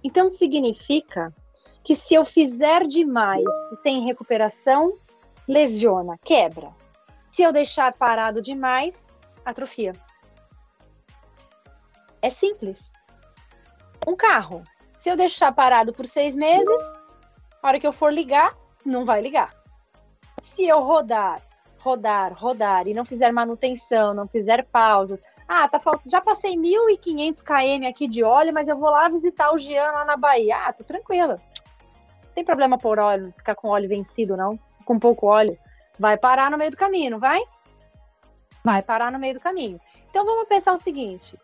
S3: Então significa que se eu fizer demais sem recuperação, lesiona, quebra. Se eu deixar parado demais, atrofia. É simples. Um carro, se eu deixar parado por seis meses, a hora que eu for ligar, não vai ligar. Se eu rodar, rodar, rodar e não fizer manutenção, não fizer pausas, ah, tá faltando. Já passei 1.500 km aqui de óleo, mas eu vou lá visitar o Jean lá na Bahia. Ah, tô tranquila. Não tem problema por óleo, ficar com óleo vencido, não. Com pouco óleo. Vai parar no meio do caminho, vai? Vai parar no meio do caminho. Então vamos pensar o seguinte: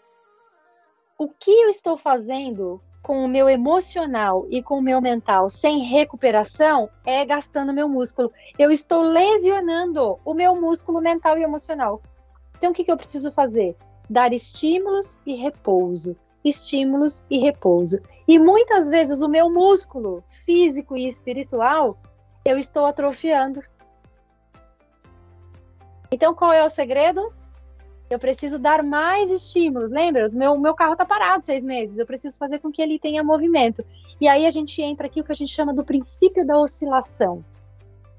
S3: o que eu estou fazendo com o meu emocional e com o meu mental sem recuperação é gastando meu músculo. Eu estou lesionando o meu músculo mental e emocional. Então, o que, que eu preciso fazer? Dar estímulos e repouso, estímulos e repouso. E muitas vezes o meu músculo físico e espiritual eu estou atrofiando. Então, qual é o segredo? Eu preciso dar mais estímulos. Lembra? Meu, meu carro está parado seis meses. Eu preciso fazer com que ele tenha movimento. E aí a gente entra aqui o que a gente chama do princípio da oscilação.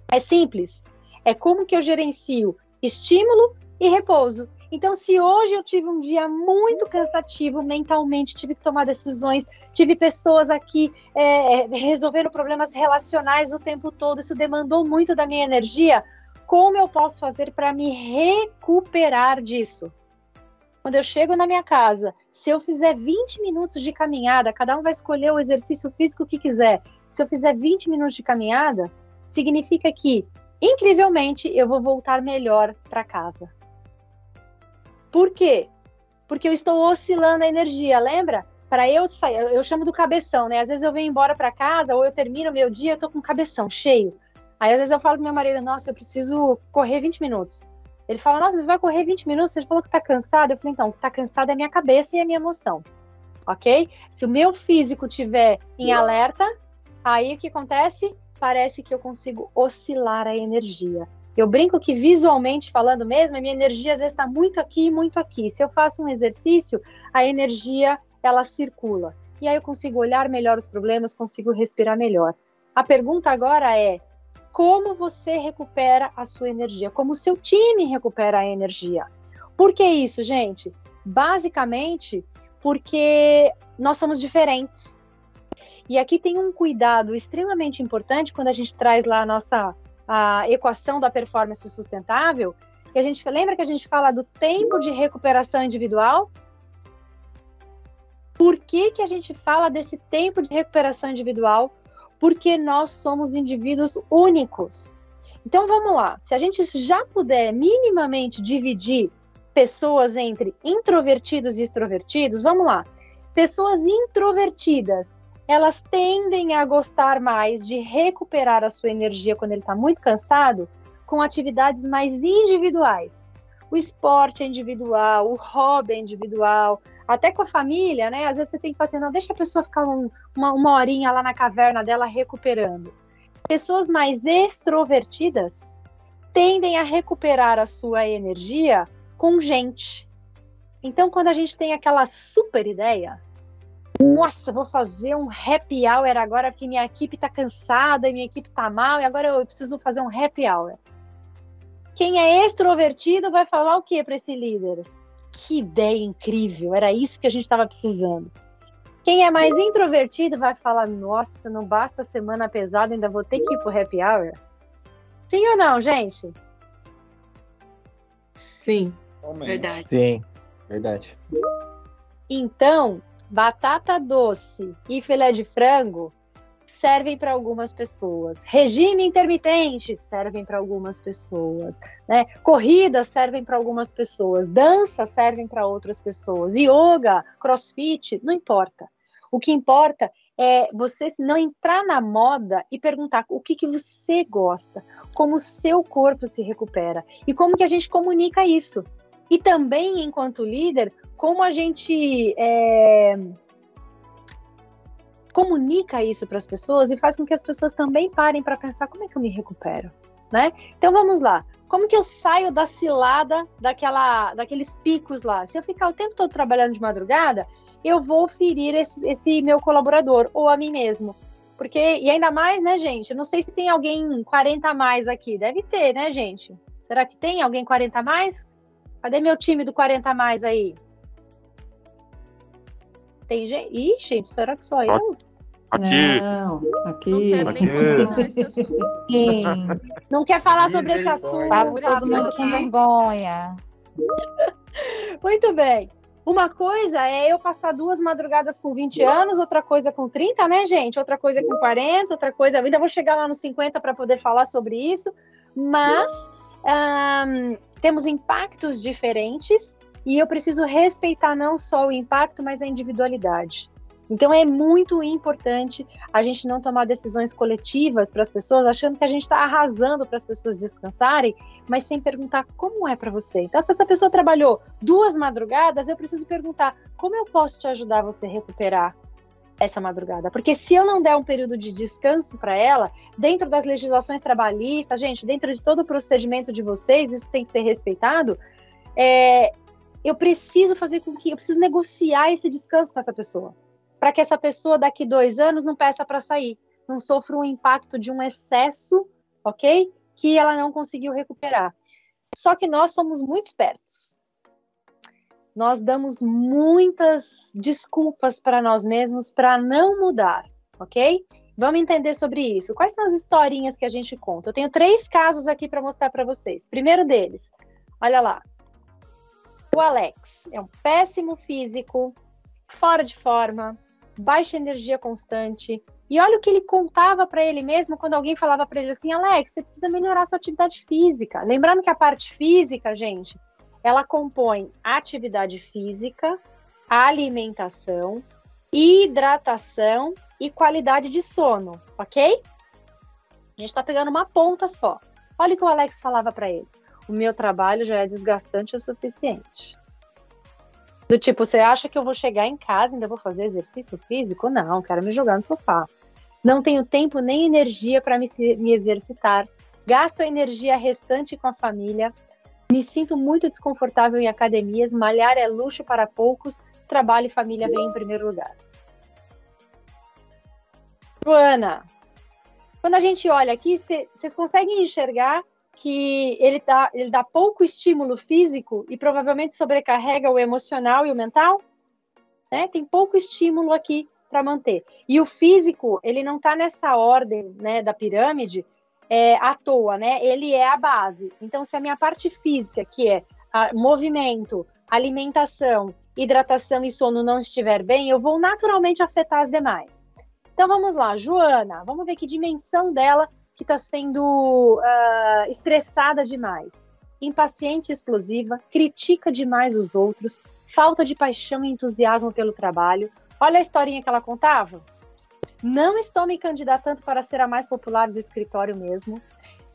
S3: É simples. É como que eu gerencio estímulo e repouso. Então, se hoje eu tive um dia muito cansativo mentalmente, tive que tomar decisões, tive pessoas aqui é, resolvendo problemas relacionais o tempo todo, isso demandou muito da minha energia. Como eu posso fazer para me recuperar disso? Quando eu chego na minha casa, se eu fizer 20 minutos de caminhada, cada um vai escolher o exercício físico que quiser. Se eu fizer 20 minutos de caminhada, significa que, incrivelmente, eu vou voltar melhor para casa. Por quê? Porque eu estou oscilando a energia, lembra? Para eu sair, eu chamo do cabeção, né? Às vezes eu venho embora para casa ou eu termino meu dia, eu tô com o cabeção cheio. Aí às vezes eu falo pro meu marido, nossa, eu preciso correr 20 minutos. Ele fala, nossa, mas vai correr 20 minutos? Você falou que tá cansado? Eu falei, então, o que tá cansado é a minha cabeça e a minha emoção. Ok? Se o meu físico tiver em alerta, aí o que acontece? Parece que eu consigo oscilar a energia. Eu brinco que visualmente falando mesmo, a minha energia às vezes está muito aqui e muito aqui. Se eu faço um exercício, a energia ela circula. E aí eu consigo olhar melhor os problemas, consigo respirar melhor. A pergunta agora é: como você recupera a sua energia? Como o seu time recupera a energia? Por que isso, gente? Basicamente, porque nós somos diferentes. E aqui tem um cuidado extremamente importante quando a gente traz lá a nossa a equação da performance sustentável, e a gente lembra que a gente fala do tempo de recuperação individual? Por que, que a gente fala desse tempo de recuperação individual? Porque nós somos indivíduos únicos. Então vamos lá, se a gente já puder minimamente dividir pessoas entre introvertidos e extrovertidos, vamos lá. Pessoas introvertidas, elas tendem a gostar mais de recuperar a sua energia quando ele está muito cansado com atividades mais individuais. O esporte é individual, o hobby é individual, até com a família, né? Às vezes você tem que fazer, não, deixa a pessoa ficar um, uma, uma horinha lá na caverna dela recuperando. Pessoas mais extrovertidas tendem a recuperar a sua energia com gente. Então, quando a gente tem aquela super ideia, nossa, vou fazer um happy hour agora porque minha equipe tá cansada e minha equipe tá mal e agora eu preciso fazer um happy hour. Quem é extrovertido vai falar o que para esse líder? Que ideia incrível, era isso que a gente estava precisando. Quem é mais introvertido vai falar: Nossa, não basta semana pesada, ainda vou ter que ir pro happy hour. Sim ou não, gente?
S6: Sim. Verdade.
S10: Sim, verdade.
S3: Então, batata doce e filé de frango servem para algumas pessoas. Regime intermitente servem para algumas pessoas. Né? Corridas servem para algumas pessoas. Dança servem para outras pessoas. Yoga, crossfit, não importa. O que importa é você não entrar na moda e perguntar o que, que você gosta, como o seu corpo se recupera e como que a gente comunica isso. E também, enquanto líder, como a gente é, comunica isso para as pessoas e faz com que as pessoas também parem para pensar como é que eu me recupero, né? Então vamos lá. Como que eu saio da cilada daquela, daqueles picos lá? Se eu ficar o tempo todo trabalhando de madrugada, eu vou ferir esse, esse meu colaborador ou a mim mesmo. Porque, e ainda mais, né, gente? Eu não sei se tem alguém 40 a mais aqui. Deve ter, né, gente? Será que tem alguém 40 a mais? Cadê meu time do 40 a mais aí? Tem gente. Ih, gente, será que só eu?
S8: Aqui.
S2: Não, aqui.
S4: Não quer nem (laughs)
S3: Não quer falar sobre esse assunto.
S6: Tava todo mundo com vergonha. (laughs)
S3: Muito bem. Uma coisa é eu passar duas madrugadas com 20 anos, outra coisa com 30, né, gente? Outra coisa com 40, outra coisa. Ainda vou chegar lá nos 50 para poder falar sobre isso. Mas um, temos impactos diferentes e eu preciso respeitar não só o impacto, mas a individualidade. Então é muito importante a gente não tomar decisões coletivas para as pessoas, achando que a gente está arrasando para as pessoas descansarem, mas sem perguntar como é para você. Então, se essa pessoa trabalhou duas madrugadas, eu preciso perguntar como eu posso te ajudar a você recuperar essa madrugada. Porque se eu não der um período de descanso para ela, dentro das legislações trabalhistas, gente, dentro de todo o procedimento de vocês, isso tem que ser respeitado. É, eu preciso fazer com que eu preciso negociar esse descanso com essa pessoa para que essa pessoa daqui dois anos não peça para sair, não sofra um impacto de um excesso, ok? Que ela não conseguiu recuperar. Só que nós somos muito espertos. Nós damos muitas desculpas para nós mesmos para não mudar, ok? Vamos entender sobre isso. Quais são as historinhas que a gente conta? Eu tenho três casos aqui para mostrar para vocês. Primeiro deles, olha lá. O Alex é um péssimo físico, fora de forma, baixa energia constante. E olha o que ele contava para ele mesmo quando alguém falava para ele assim: Alex, você precisa melhorar sua atividade física. Lembrando que a parte física, gente, ela compõe atividade física, alimentação, hidratação e qualidade de sono, ok? A gente está pegando uma ponta só. Olha o que o Alex falava para ele: o meu trabalho já é desgastante o suficiente. Do tipo, você acha que eu vou chegar em casa e ainda vou fazer exercício físico? Não, quero me jogar no sofá. Não tenho tempo nem energia para me, me exercitar. Gasto a energia restante com a família. Me sinto muito desconfortável em academias. Malhar é luxo para poucos. Trabalho e família vem em primeiro lugar. Joana, quando a gente olha aqui, vocês conseguem enxergar que ele dá, ele dá pouco estímulo físico e provavelmente sobrecarrega o emocional e o mental? Né? Tem pouco estímulo aqui para manter. E o físico, ele não está nessa ordem né, da pirâmide é, à toa, né? Ele é a base. Então, se a minha parte física, que é movimento, alimentação, hidratação e sono não estiver bem, eu vou naturalmente afetar as demais. Então vamos lá, Joana, vamos ver que dimensão dela que está sendo uh, estressada demais, impaciente explosiva, critica demais os outros, falta de paixão e entusiasmo pelo trabalho. Olha a historinha que ela contava. Não estou me candidatando para ser a mais popular do escritório mesmo.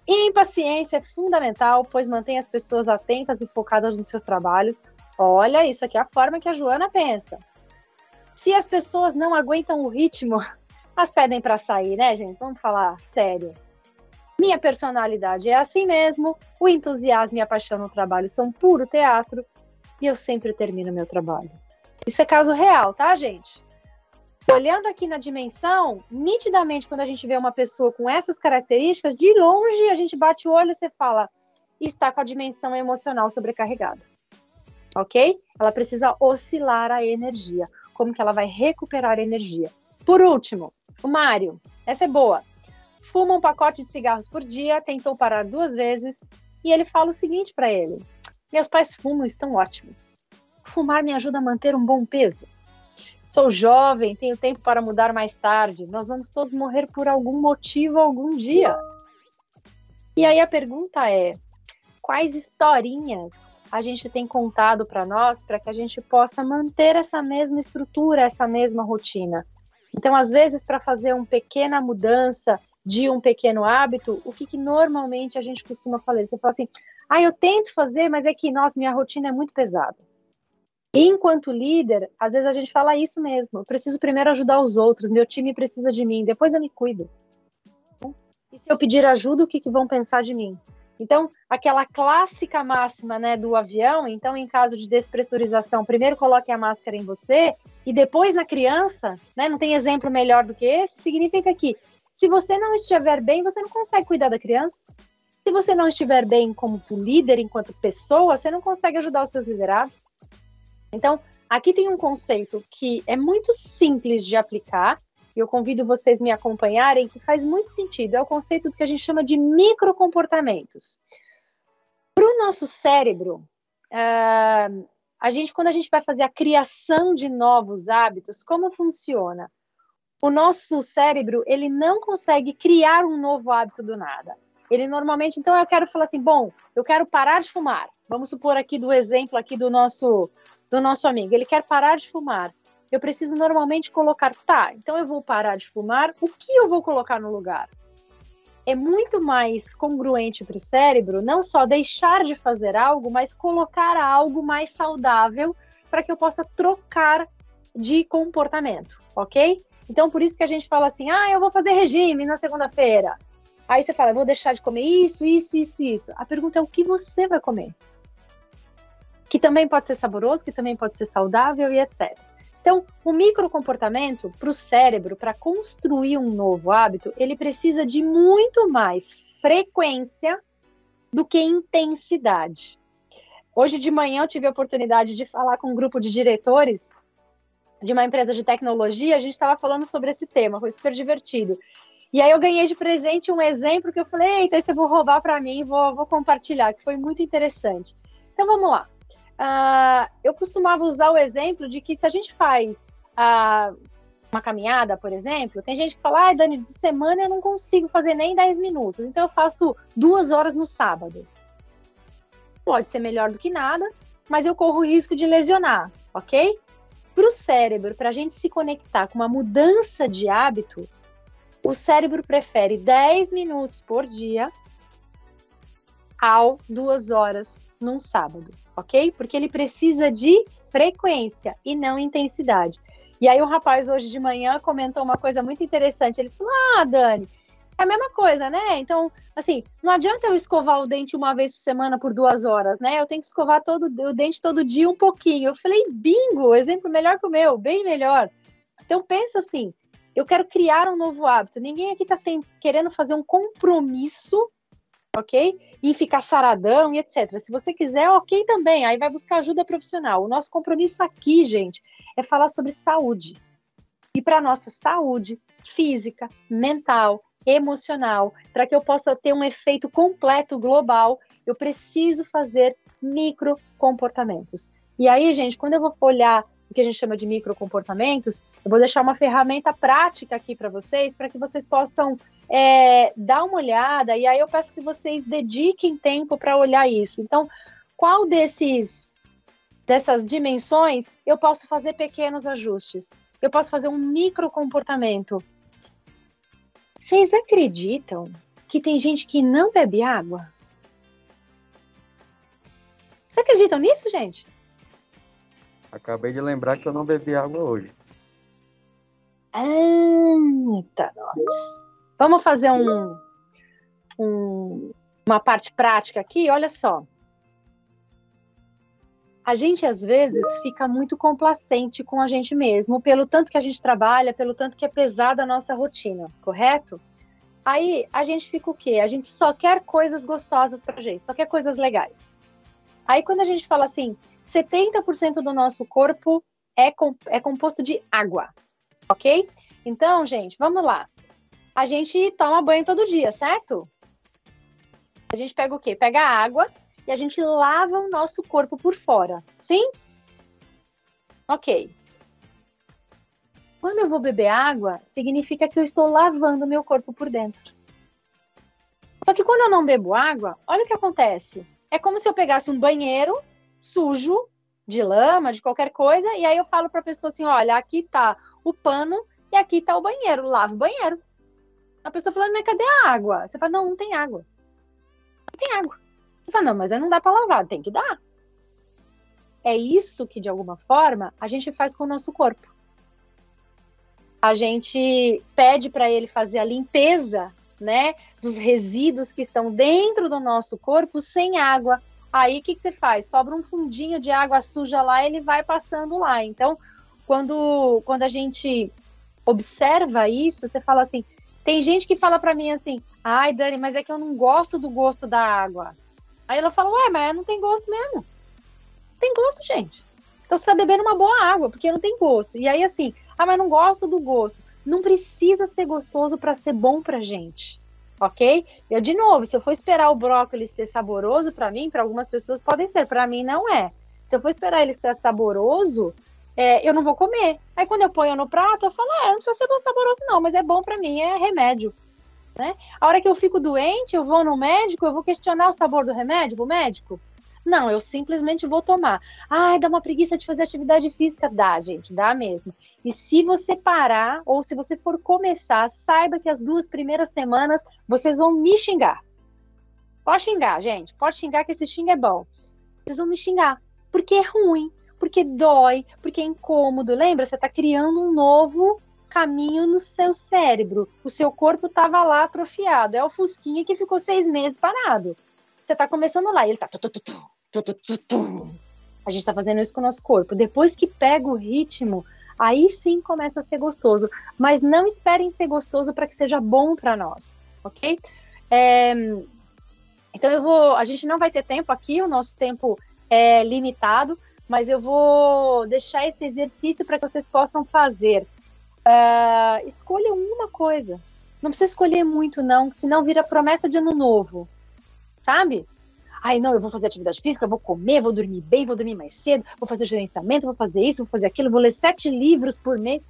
S3: E impaciência é fundamental, pois mantém as pessoas atentas e focadas nos seus trabalhos. Olha, isso aqui é a forma que a Joana pensa. Se as pessoas não aguentam o ritmo, (laughs) elas pedem para sair, né, gente? Vamos falar sério. Minha personalidade é assim mesmo, o entusiasmo e a paixão no trabalho são puro teatro e eu sempre termino meu trabalho. Isso é caso real, tá, gente? Olhando aqui na dimensão, nitidamente, quando a gente vê uma pessoa com essas características, de longe a gente bate o olho e você fala, está com a dimensão emocional sobrecarregada. Ok? Ela precisa oscilar a energia. Como que ela vai recuperar a energia? Por último, o Mário. Essa é boa fuma um pacote de cigarros por dia, tentou parar duas vezes, e ele fala o seguinte para ele: Meus pais fumam estão ótimos. Fumar me ajuda a manter um bom peso. Sou jovem, tenho tempo para mudar mais tarde. Nós vamos todos morrer por algum motivo algum dia. E aí a pergunta é: quais historinhas a gente tem contado para nós para que a gente possa manter essa mesma estrutura, essa mesma rotina? Então, às vezes, para fazer uma pequena mudança de um pequeno hábito, o que, que normalmente a gente costuma fazer? Você fala assim, ah, eu tento fazer, mas é que, nossa, minha rotina é muito pesada. Enquanto líder, às vezes a gente fala isso mesmo. Eu preciso primeiro ajudar os outros, meu time precisa de mim, depois eu me cuido. E se eu pedir ajuda, o que, que vão pensar de mim? Então, aquela clássica máxima né, do avião, então, em caso de despressurização, primeiro coloque a máscara em você e depois na criança, né? Não tem exemplo melhor do que esse, significa que se você não estiver bem, você não consegue cuidar da criança. Se você não estiver bem como líder, enquanto pessoa, você não consegue ajudar os seus liderados. Então, aqui tem um conceito que é muito simples de aplicar, e eu convido vocês me acompanharem, que faz muito sentido. É o conceito do que a gente chama de microcomportamentos. Para o nosso cérebro, uh, a gente, quando a gente vai fazer a criação de novos hábitos, como funciona? O nosso cérebro, ele não consegue criar um novo hábito do nada. Ele normalmente, então eu quero falar assim, bom, eu quero parar de fumar. Vamos supor aqui do exemplo aqui do nosso do nosso amigo. Ele quer parar de fumar. Eu preciso normalmente colocar, tá, então eu vou parar de fumar, o que eu vou colocar no lugar? É muito mais congruente para o cérebro não só deixar de fazer algo, mas colocar algo mais saudável para que eu possa trocar de comportamento, ok? Então, por isso que a gente fala assim: ah, eu vou fazer regime na segunda-feira. Aí você fala, vou deixar de comer isso, isso, isso, isso. A pergunta é o que você vai comer? Que também pode ser saboroso, que também pode ser saudável e etc. Então, o microcomportamento para o cérebro, para construir um novo hábito, ele precisa de muito mais frequência do que intensidade. Hoje de manhã eu tive a oportunidade de falar com um grupo de diretores de uma empresa de tecnologia, a gente estava falando sobre esse tema, foi super divertido. E aí eu ganhei de presente um exemplo que eu falei, eita, esse eu vou roubar para mim vou, vou compartilhar, que foi muito interessante. Então vamos lá. Uh, eu costumava usar o exemplo de que se a gente faz uh, uma caminhada, por exemplo, tem gente que fala, ah, Dani, de semana eu não consigo fazer nem 10 minutos, então eu faço duas horas no sábado. Pode ser melhor do que nada, mas eu corro o risco de lesionar, ok? Para o cérebro, para a gente se conectar com uma mudança de hábito, o cérebro prefere 10 minutos por dia ao duas horas num sábado, ok? Porque ele precisa de frequência e não intensidade. E aí o rapaz hoje de manhã comentou uma coisa muito interessante. Ele falou: Ah, Dani, é a mesma coisa, né? Então, assim, não adianta eu escovar o dente uma vez por semana por duas horas, né? Eu tenho que escovar todo o dente todo dia um pouquinho. Eu falei, bingo, exemplo melhor que o meu, bem melhor. Então, pensa assim, eu quero criar um novo hábito. Ninguém aqui está querendo fazer um compromisso, ok? E ficar saradão e etc. Se você quiser, ok também. Aí vai buscar ajuda profissional. O nosso compromisso aqui, gente, é falar sobre saúde. E para nossa saúde física, mental, emocional, para que eu possa ter um efeito completo global, eu preciso fazer micro comportamentos. E aí, gente, quando eu vou olhar o que a gente chama de micro comportamentos, eu vou deixar uma ferramenta prática aqui para vocês, para que vocês possam é, dar uma olhada, e aí eu peço que vocês dediquem tempo para olhar isso. Então, qual desses dessas dimensões eu posso fazer pequenos ajustes? Eu posso fazer um micro comportamento vocês acreditam que tem gente que não bebe água? Vocês acreditam nisso, gente?
S10: Acabei de lembrar que eu não bebi água hoje.
S3: Eita, nós. Vamos fazer um, um, uma parte prática aqui? Olha só. A gente, às vezes, fica muito complacente com a gente mesmo, pelo tanto que a gente trabalha, pelo tanto que é pesada a nossa rotina, correto? Aí a gente fica o quê? A gente só quer coisas gostosas pra gente, só quer coisas legais. Aí quando a gente fala assim, 70% do nosso corpo é, é composto de água, ok? Então, gente, vamos lá. A gente toma banho todo dia, certo? A gente pega o quê? Pega a água e a gente lava o nosso corpo por fora. Sim? Ok. Quando eu vou beber água, significa que eu estou lavando meu corpo por dentro. Só que quando eu não bebo água, olha o que acontece. É como se eu pegasse um banheiro sujo, de lama, de qualquer coisa, e aí eu falo para a pessoa assim: olha, aqui tá o pano e aqui está o banheiro, lava o banheiro. A pessoa fala, mas cadê a água? Você fala, não, não tem água. Não tem água. Você fala, não, mas não dá para lavar, tem que dar. É isso que, de alguma forma, a gente faz com o nosso corpo. A gente pede para ele fazer a limpeza, né, dos resíduos que estão dentro do nosso corpo sem água. Aí o que, que você faz? Sobra um fundinho de água suja lá, ele vai passando lá. Então, quando, quando a gente observa isso, você fala assim: tem gente que fala para mim assim, ai, Dani, mas é que eu não gosto do gosto da água. Aí ela fala, ué, mas não tem gosto mesmo. Tem gosto, gente. Então você tá bebendo uma boa água, porque não tem gosto. E aí, assim, ah, mas não gosto do gosto. Não precisa ser gostoso para ser bom pra gente. Ok? Eu, de novo, se eu for esperar o brócolis ser saboroso para mim, para algumas pessoas podem ser, para mim não é. Se eu for esperar ele ser saboroso, é, eu não vou comer. Aí quando eu ponho no prato, eu falo, é, não precisa ser bom saboroso não, mas é bom para mim, é remédio. Né? A hora que eu fico doente, eu vou no médico, eu vou questionar o sabor do remédio pro médico? Não, eu simplesmente vou tomar. Ai, dá uma preguiça de fazer atividade física? Dá, gente, dá mesmo. E se você parar, ou se você for começar, saiba que as duas primeiras semanas vocês vão me xingar. Pode xingar, gente. Pode xingar que esse xinga é bom. Vocês vão me xingar. Porque é ruim porque dói, porque é incômodo. Lembra? Você está criando um novo caminho no seu cérebro. O seu corpo estava lá atrofiado. É o Fusquinha que ficou seis meses parado. Você está começando lá e ele está. A gente está fazendo isso com o nosso corpo. Depois que pega o ritmo, aí sim começa a ser gostoso. Mas não esperem ser gostoso para que seja bom para nós, ok? É... Então eu vou. A gente não vai ter tempo aqui, o nosso tempo é limitado mas eu vou deixar esse exercício para que vocês possam fazer. Uh, escolha uma coisa. Não precisa escolher muito, não, senão vira promessa de ano novo. Sabe? Ai, não, eu vou fazer atividade física, vou comer, vou dormir bem, vou dormir mais cedo, vou fazer gerenciamento, vou fazer isso, vou fazer aquilo, vou ler sete livros por mês.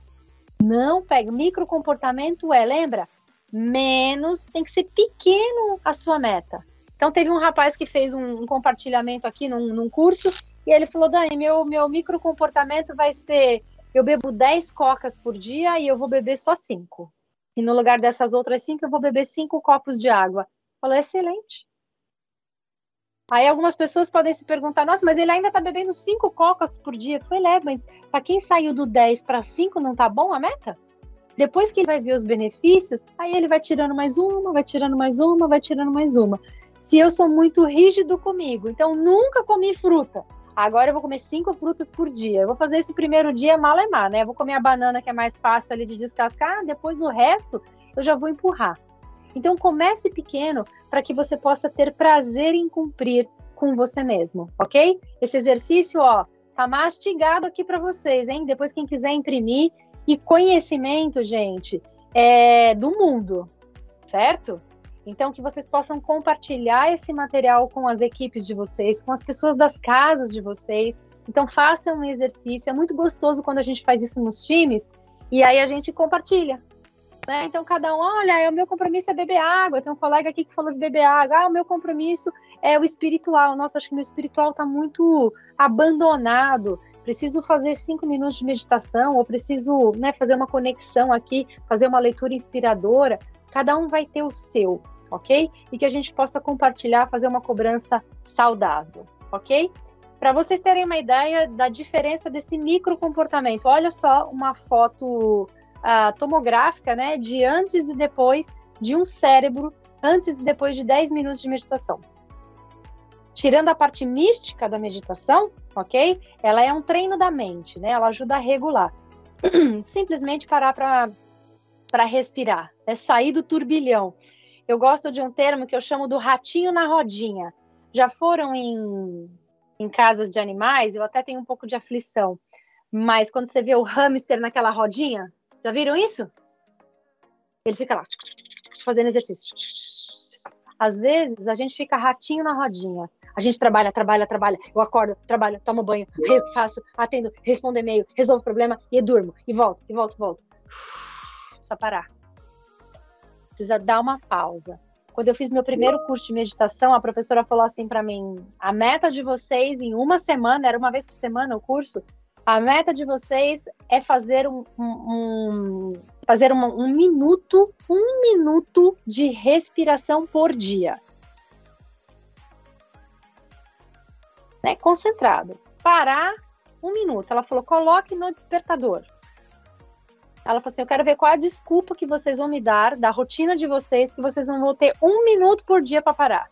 S3: Não pega. Microcomportamento é, lembra? Menos, tem que ser pequeno a sua meta. Então, teve um rapaz que fez um, um compartilhamento aqui num, num curso e ele falou, Dani, meu, meu microcomportamento vai ser, eu bebo 10 cocas por dia e eu vou beber só 5. E no lugar dessas outras 5, eu vou beber 5 copos de água. Falou, excelente. Aí algumas pessoas podem se perguntar, nossa, mas ele ainda tá bebendo 5 cocas por dia. Falei, é, mas para quem saiu do 10 para 5 não tá bom a meta? Depois que ele vai ver os benefícios, aí ele vai tirando mais uma, vai tirando mais uma, vai tirando mais uma. Se eu sou muito rígido comigo, então nunca comi fruta, Agora eu vou comer cinco frutas por dia. Eu vou fazer isso o primeiro dia mal é má, né? Eu vou comer a banana que é mais fácil ali de descascar, depois o resto eu já vou empurrar. Então comece pequeno para que você possa ter prazer em cumprir com você mesmo, ok? Esse exercício, ó, tá mastigado aqui para vocês, hein? Depois quem quiser imprimir e conhecimento, gente, é do mundo, certo? Então, que vocês possam compartilhar esse material com as equipes de vocês, com as pessoas das casas de vocês. Então, façam um exercício. É muito gostoso quando a gente faz isso nos times e aí a gente compartilha. Né? Então, cada um, olha, o meu compromisso é beber água. Tem um colega aqui que falou de beber água. Ah, o meu compromisso é o espiritual. Nossa, acho que meu espiritual está muito abandonado. Preciso fazer cinco minutos de meditação, ou preciso né, fazer uma conexão aqui, fazer uma leitura inspiradora. Cada um vai ter o seu ok? E que a gente possa compartilhar, fazer uma cobrança saudável, ok? Para vocês terem uma ideia da diferença desse micro comportamento, olha só uma foto uh, tomográfica, né, de antes e depois de um cérebro, antes e depois de 10 minutos de meditação. Tirando a parte mística da meditação, ok? Ela é um treino da mente, né? Ela ajuda a regular. (clears throat) Simplesmente parar para respirar, é sair do turbilhão eu gosto de um termo que eu chamo do ratinho na rodinha. Já foram em, em casas de animais? Eu até tenho um pouco de aflição. Mas quando você vê o hamster naquela rodinha, já viram isso? Ele fica lá fazendo exercício. Às vezes a gente fica ratinho na rodinha. A gente trabalha, trabalha, trabalha. Eu acordo, trabalho, tomo banho, faço, atendo, respondo e-mail, resolvo problema e durmo. E volto, e volto, volto. Precisa parar precisa dar uma pausa. Quando eu fiz meu primeiro curso de meditação, a professora falou assim para mim: a meta de vocês em uma semana, era uma vez por semana o curso, A meta de vocês é fazer um, um, um fazer uma, um minuto, um minuto de respiração por dia. Né? Concentrado. Parar um minuto. Ela falou, coloque no despertador. Ela falou assim: Eu quero ver qual a desculpa que vocês vão me dar da rotina de vocês, que vocês não vão ter um minuto por dia para parar.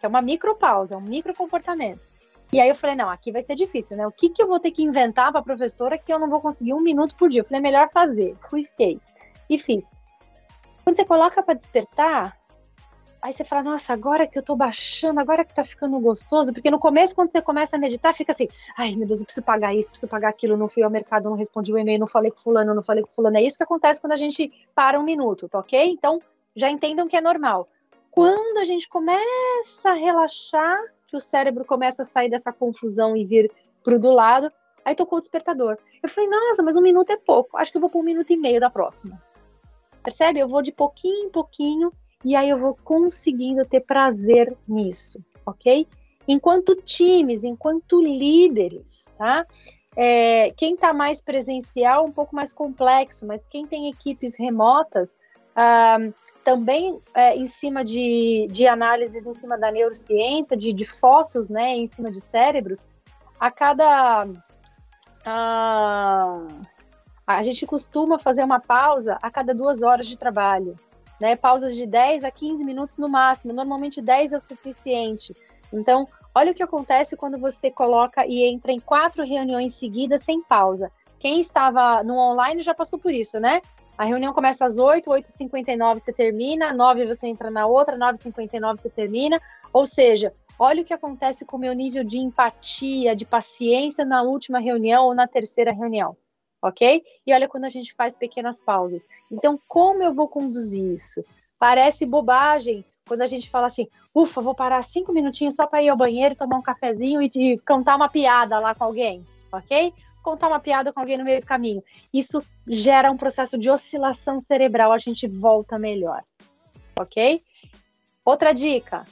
S3: Que é uma micropausa, é um micro comportamento. E aí eu falei: Não, aqui vai ser difícil, né? O que, que eu vou ter que inventar para a professora que eu não vou conseguir um minuto por dia? Eu falei: é Melhor fazer. Fui, fez. E fiz. Quando você coloca para despertar, Aí você fala, nossa, agora que eu tô baixando, agora que tá ficando gostoso, porque no começo, quando você começa a meditar, fica assim, ai meu Deus, eu preciso pagar isso, preciso pagar aquilo, não fui ao mercado, não respondi o e-mail, não falei com fulano, não falei com fulano. É isso que acontece quando a gente para um minuto, tá ok? Então, já entendam que é normal. Quando a gente começa a relaxar, que o cérebro começa a sair dessa confusão e vir pro do lado, aí tocou o despertador. Eu falei, nossa, mas um minuto é pouco, acho que eu vou por um minuto e meio da próxima. Percebe? Eu vou de pouquinho em pouquinho e aí eu vou conseguindo ter prazer nisso, ok? Enquanto times, enquanto líderes, tá? É, quem está mais presencial, um pouco mais complexo, mas quem tem equipes remotas, ah, também é, em cima de, de análises em cima da neurociência, de, de fotos, né, em cima de cérebros, a cada. Ah, a gente costuma fazer uma pausa a cada duas horas de trabalho né? Pausas de 10 a 15 minutos no máximo, normalmente 10 é o suficiente. Então, olha o que acontece quando você coloca e entra em quatro reuniões seguidas sem pausa. Quem estava no online já passou por isso, né? A reunião começa às 8, 8h59 você termina, 9 você entra na outra, 9h59 você termina. Ou seja, olha o que acontece com o meu nível de empatia, de paciência na última reunião ou na terceira reunião ok? E olha quando a gente faz pequenas pausas. Então, como eu vou conduzir isso? Parece bobagem quando a gente fala assim, ufa, vou parar cinco minutinhos só para ir ao banheiro, tomar um cafezinho e, contar uma piada lá com alguém, ok? Contar uma piada com alguém no meio do caminho. Isso gera um processo de oscilação cerebral, a gente volta melhor, ok? Outra dica: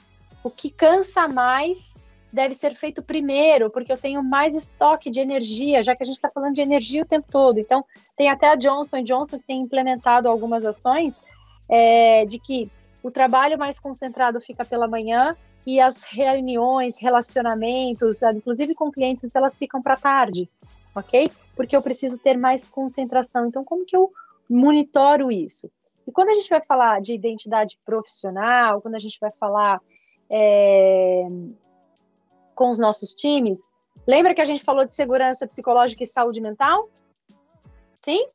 S3: o que cansa mais deve ser feito primeiro, porque eu tenho mais estoque de energia, já que a gente está falando de energia o tempo todo. Então, tem até a Johnson Johnson que tem implementado algumas ações é, de que o trabalho mais concentrado fica pela manhã e as reuniões, relacionamentos, inclusive com clientes, elas ficam para tarde, ok? Porque eu preciso ter mais concentração. Então, como que eu monitoro isso? E quando a gente vai falar de identidade profissional, quando a gente vai falar é, com os nossos times. Lembra que a gente falou de segurança psicológica e saúde mental? Sim?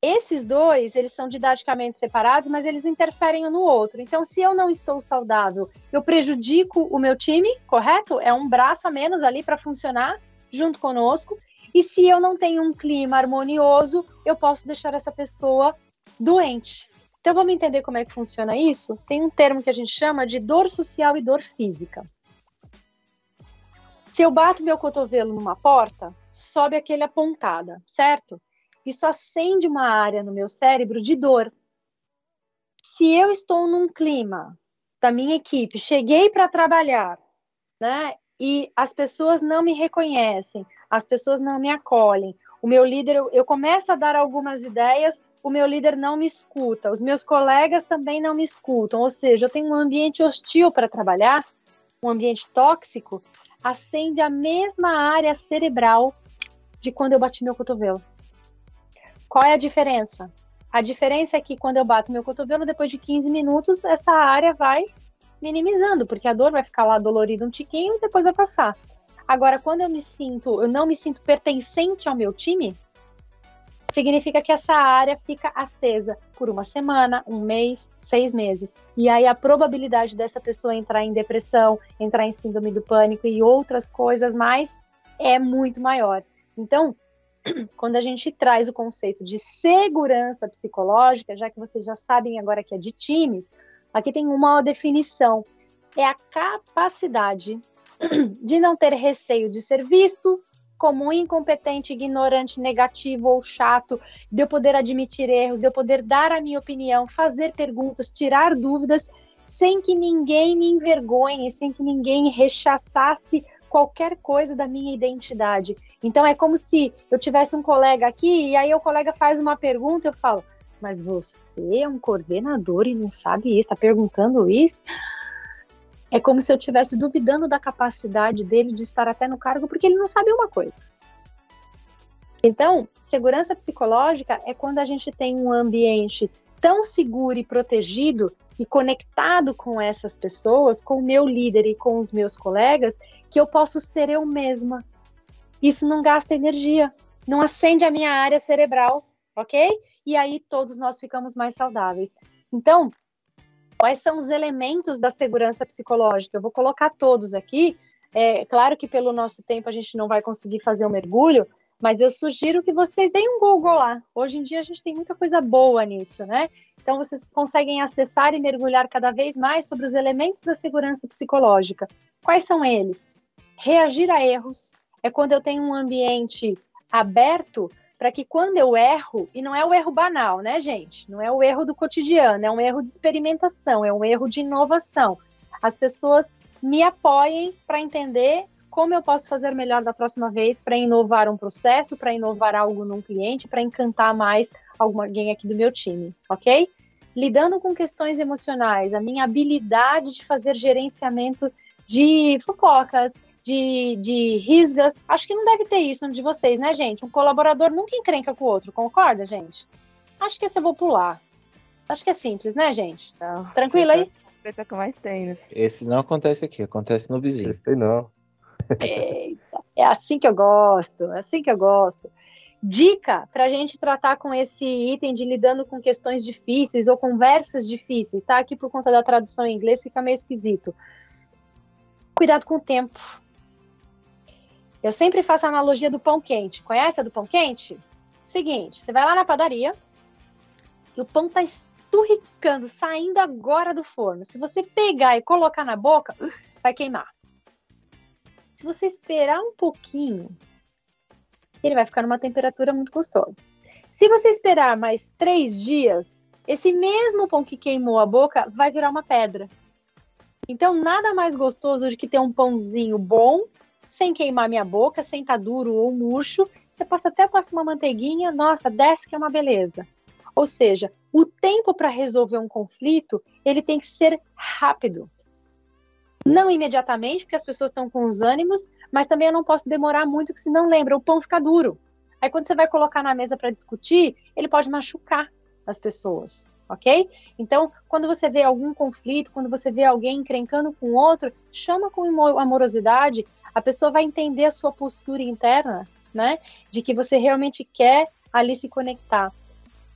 S3: Esses dois, eles são didaticamente separados, mas eles interferem um no outro. Então, se eu não estou saudável, eu prejudico o meu time, correto? É um braço a menos ali para funcionar junto conosco. E se eu não tenho um clima harmonioso, eu posso deixar essa pessoa doente. Então, vamos entender como é que funciona isso? Tem um termo que a gente chama de dor social e dor física. Se eu bato meu cotovelo numa porta, sobe aquele apontada, certo? Isso acende uma área no meu cérebro de dor. Se eu estou num clima da minha equipe, cheguei para trabalhar, né? E as pessoas não me reconhecem, as pessoas não me acolhem. O meu líder, eu, eu começo a dar algumas ideias, o meu líder não me escuta, os meus colegas também não me escutam, ou seja, eu tenho um ambiente hostil para trabalhar, um ambiente tóxico, acende a mesma área cerebral de quando eu bati meu cotovelo. Qual é a diferença? A diferença é que quando eu bato meu cotovelo, depois de 15 minutos, essa área vai minimizando, porque a dor vai ficar lá dolorida um tiquinho e depois vai passar. Agora, quando eu me sinto, eu não me sinto pertencente ao meu time, significa que essa área fica acesa por uma semana, um mês, seis meses. E aí a probabilidade dessa pessoa entrar em depressão, entrar em síndrome do pânico e outras coisas mais é muito maior. Então, (clears throat) quando a gente traz o conceito de segurança psicológica, já que vocês já sabem agora que é de times, aqui tem uma definição: é a capacidade (clears throat) de não ter receio de ser visto, como incompetente, ignorante, negativo ou chato, de eu poder admitir erros, de eu poder dar a minha opinião, fazer perguntas, tirar dúvidas, sem que ninguém me envergonhe, sem que ninguém rechaçasse qualquer coisa da minha identidade. Então é como se eu tivesse um colega aqui e aí o colega faz uma pergunta, eu falo: "Mas você é um coordenador e não sabe isso, está perguntando isso?" É como se eu estivesse duvidando da capacidade dele de estar até no cargo porque ele não sabe uma coisa. Então, segurança psicológica é quando a gente tem um ambiente tão seguro e protegido e conectado com essas pessoas, com o meu líder e com os meus colegas, que eu posso ser eu mesma. Isso não gasta energia, não acende a minha área cerebral, ok? E aí todos nós ficamos mais saudáveis. Então, quais são os elementos da segurança psicológica? Eu vou colocar todos aqui. É claro que pelo nosso tempo a gente não vai conseguir fazer um mergulho, mas eu sugiro que vocês deem um Google lá. Hoje em dia a gente tem muita coisa boa nisso, né? Então vocês conseguem acessar e mergulhar cada vez mais sobre os elementos da segurança psicológica. Quais são eles? Reagir a erros é quando eu tenho um ambiente aberto para que quando eu erro, e não é o erro banal, né, gente? Não é o erro do cotidiano, é um erro de experimentação, é um erro de inovação. As pessoas me apoiem para entender como eu posso fazer melhor da próxima vez para inovar um processo, para inovar algo num cliente, para encantar mais alguém aqui do meu time, ok? Lidando com questões emocionais, a minha habilidade de fazer gerenciamento de fofocas, de, de risgas, acho que não deve ter isso de vocês, né, gente? Um colaborador nunca encrenca com o outro, concorda, gente? Acho que esse eu vou pular. Acho que é simples, né, gente? Não, Tranquilo aí?
S6: É que mais tem, né?
S5: Esse não acontece aqui, acontece no vizinho.
S10: Esse não.
S3: Eita, é assim que eu gosto, é assim que eu gosto. Dica para a gente tratar com esse item de lidando com questões difíceis ou conversas difíceis, tá? Aqui por conta da tradução em inglês fica meio esquisito. Cuidado com o tempo. Eu sempre faço a analogia do pão quente. Conhece a do pão quente? Seguinte, você vai lá na padaria e o pão tá esturricando, saindo agora do forno. Se você pegar e colocar na boca, vai queimar se você esperar um pouquinho, ele vai ficar numa temperatura muito gostosa. Se você esperar mais três dias, esse mesmo pão que queimou a boca vai virar uma pedra. Então, nada mais gostoso do que ter um pãozinho bom, sem queimar minha boca, sem estar tá duro ou murcho. Você passa até passa uma manteiguinha, nossa, desce que é uma beleza. Ou seja, o tempo para resolver um conflito, ele tem que ser rápido. Não imediatamente, porque as pessoas estão com os ânimos, mas também eu não posso demorar muito, porque senão lembra, o pão fica duro. Aí quando você vai colocar na mesa para discutir, ele pode machucar as pessoas, ok? Então, quando você vê algum conflito, quando você vê alguém encrencando com outro, chama com amorosidade, a pessoa vai entender a sua postura interna, né? De que você realmente quer ali se conectar.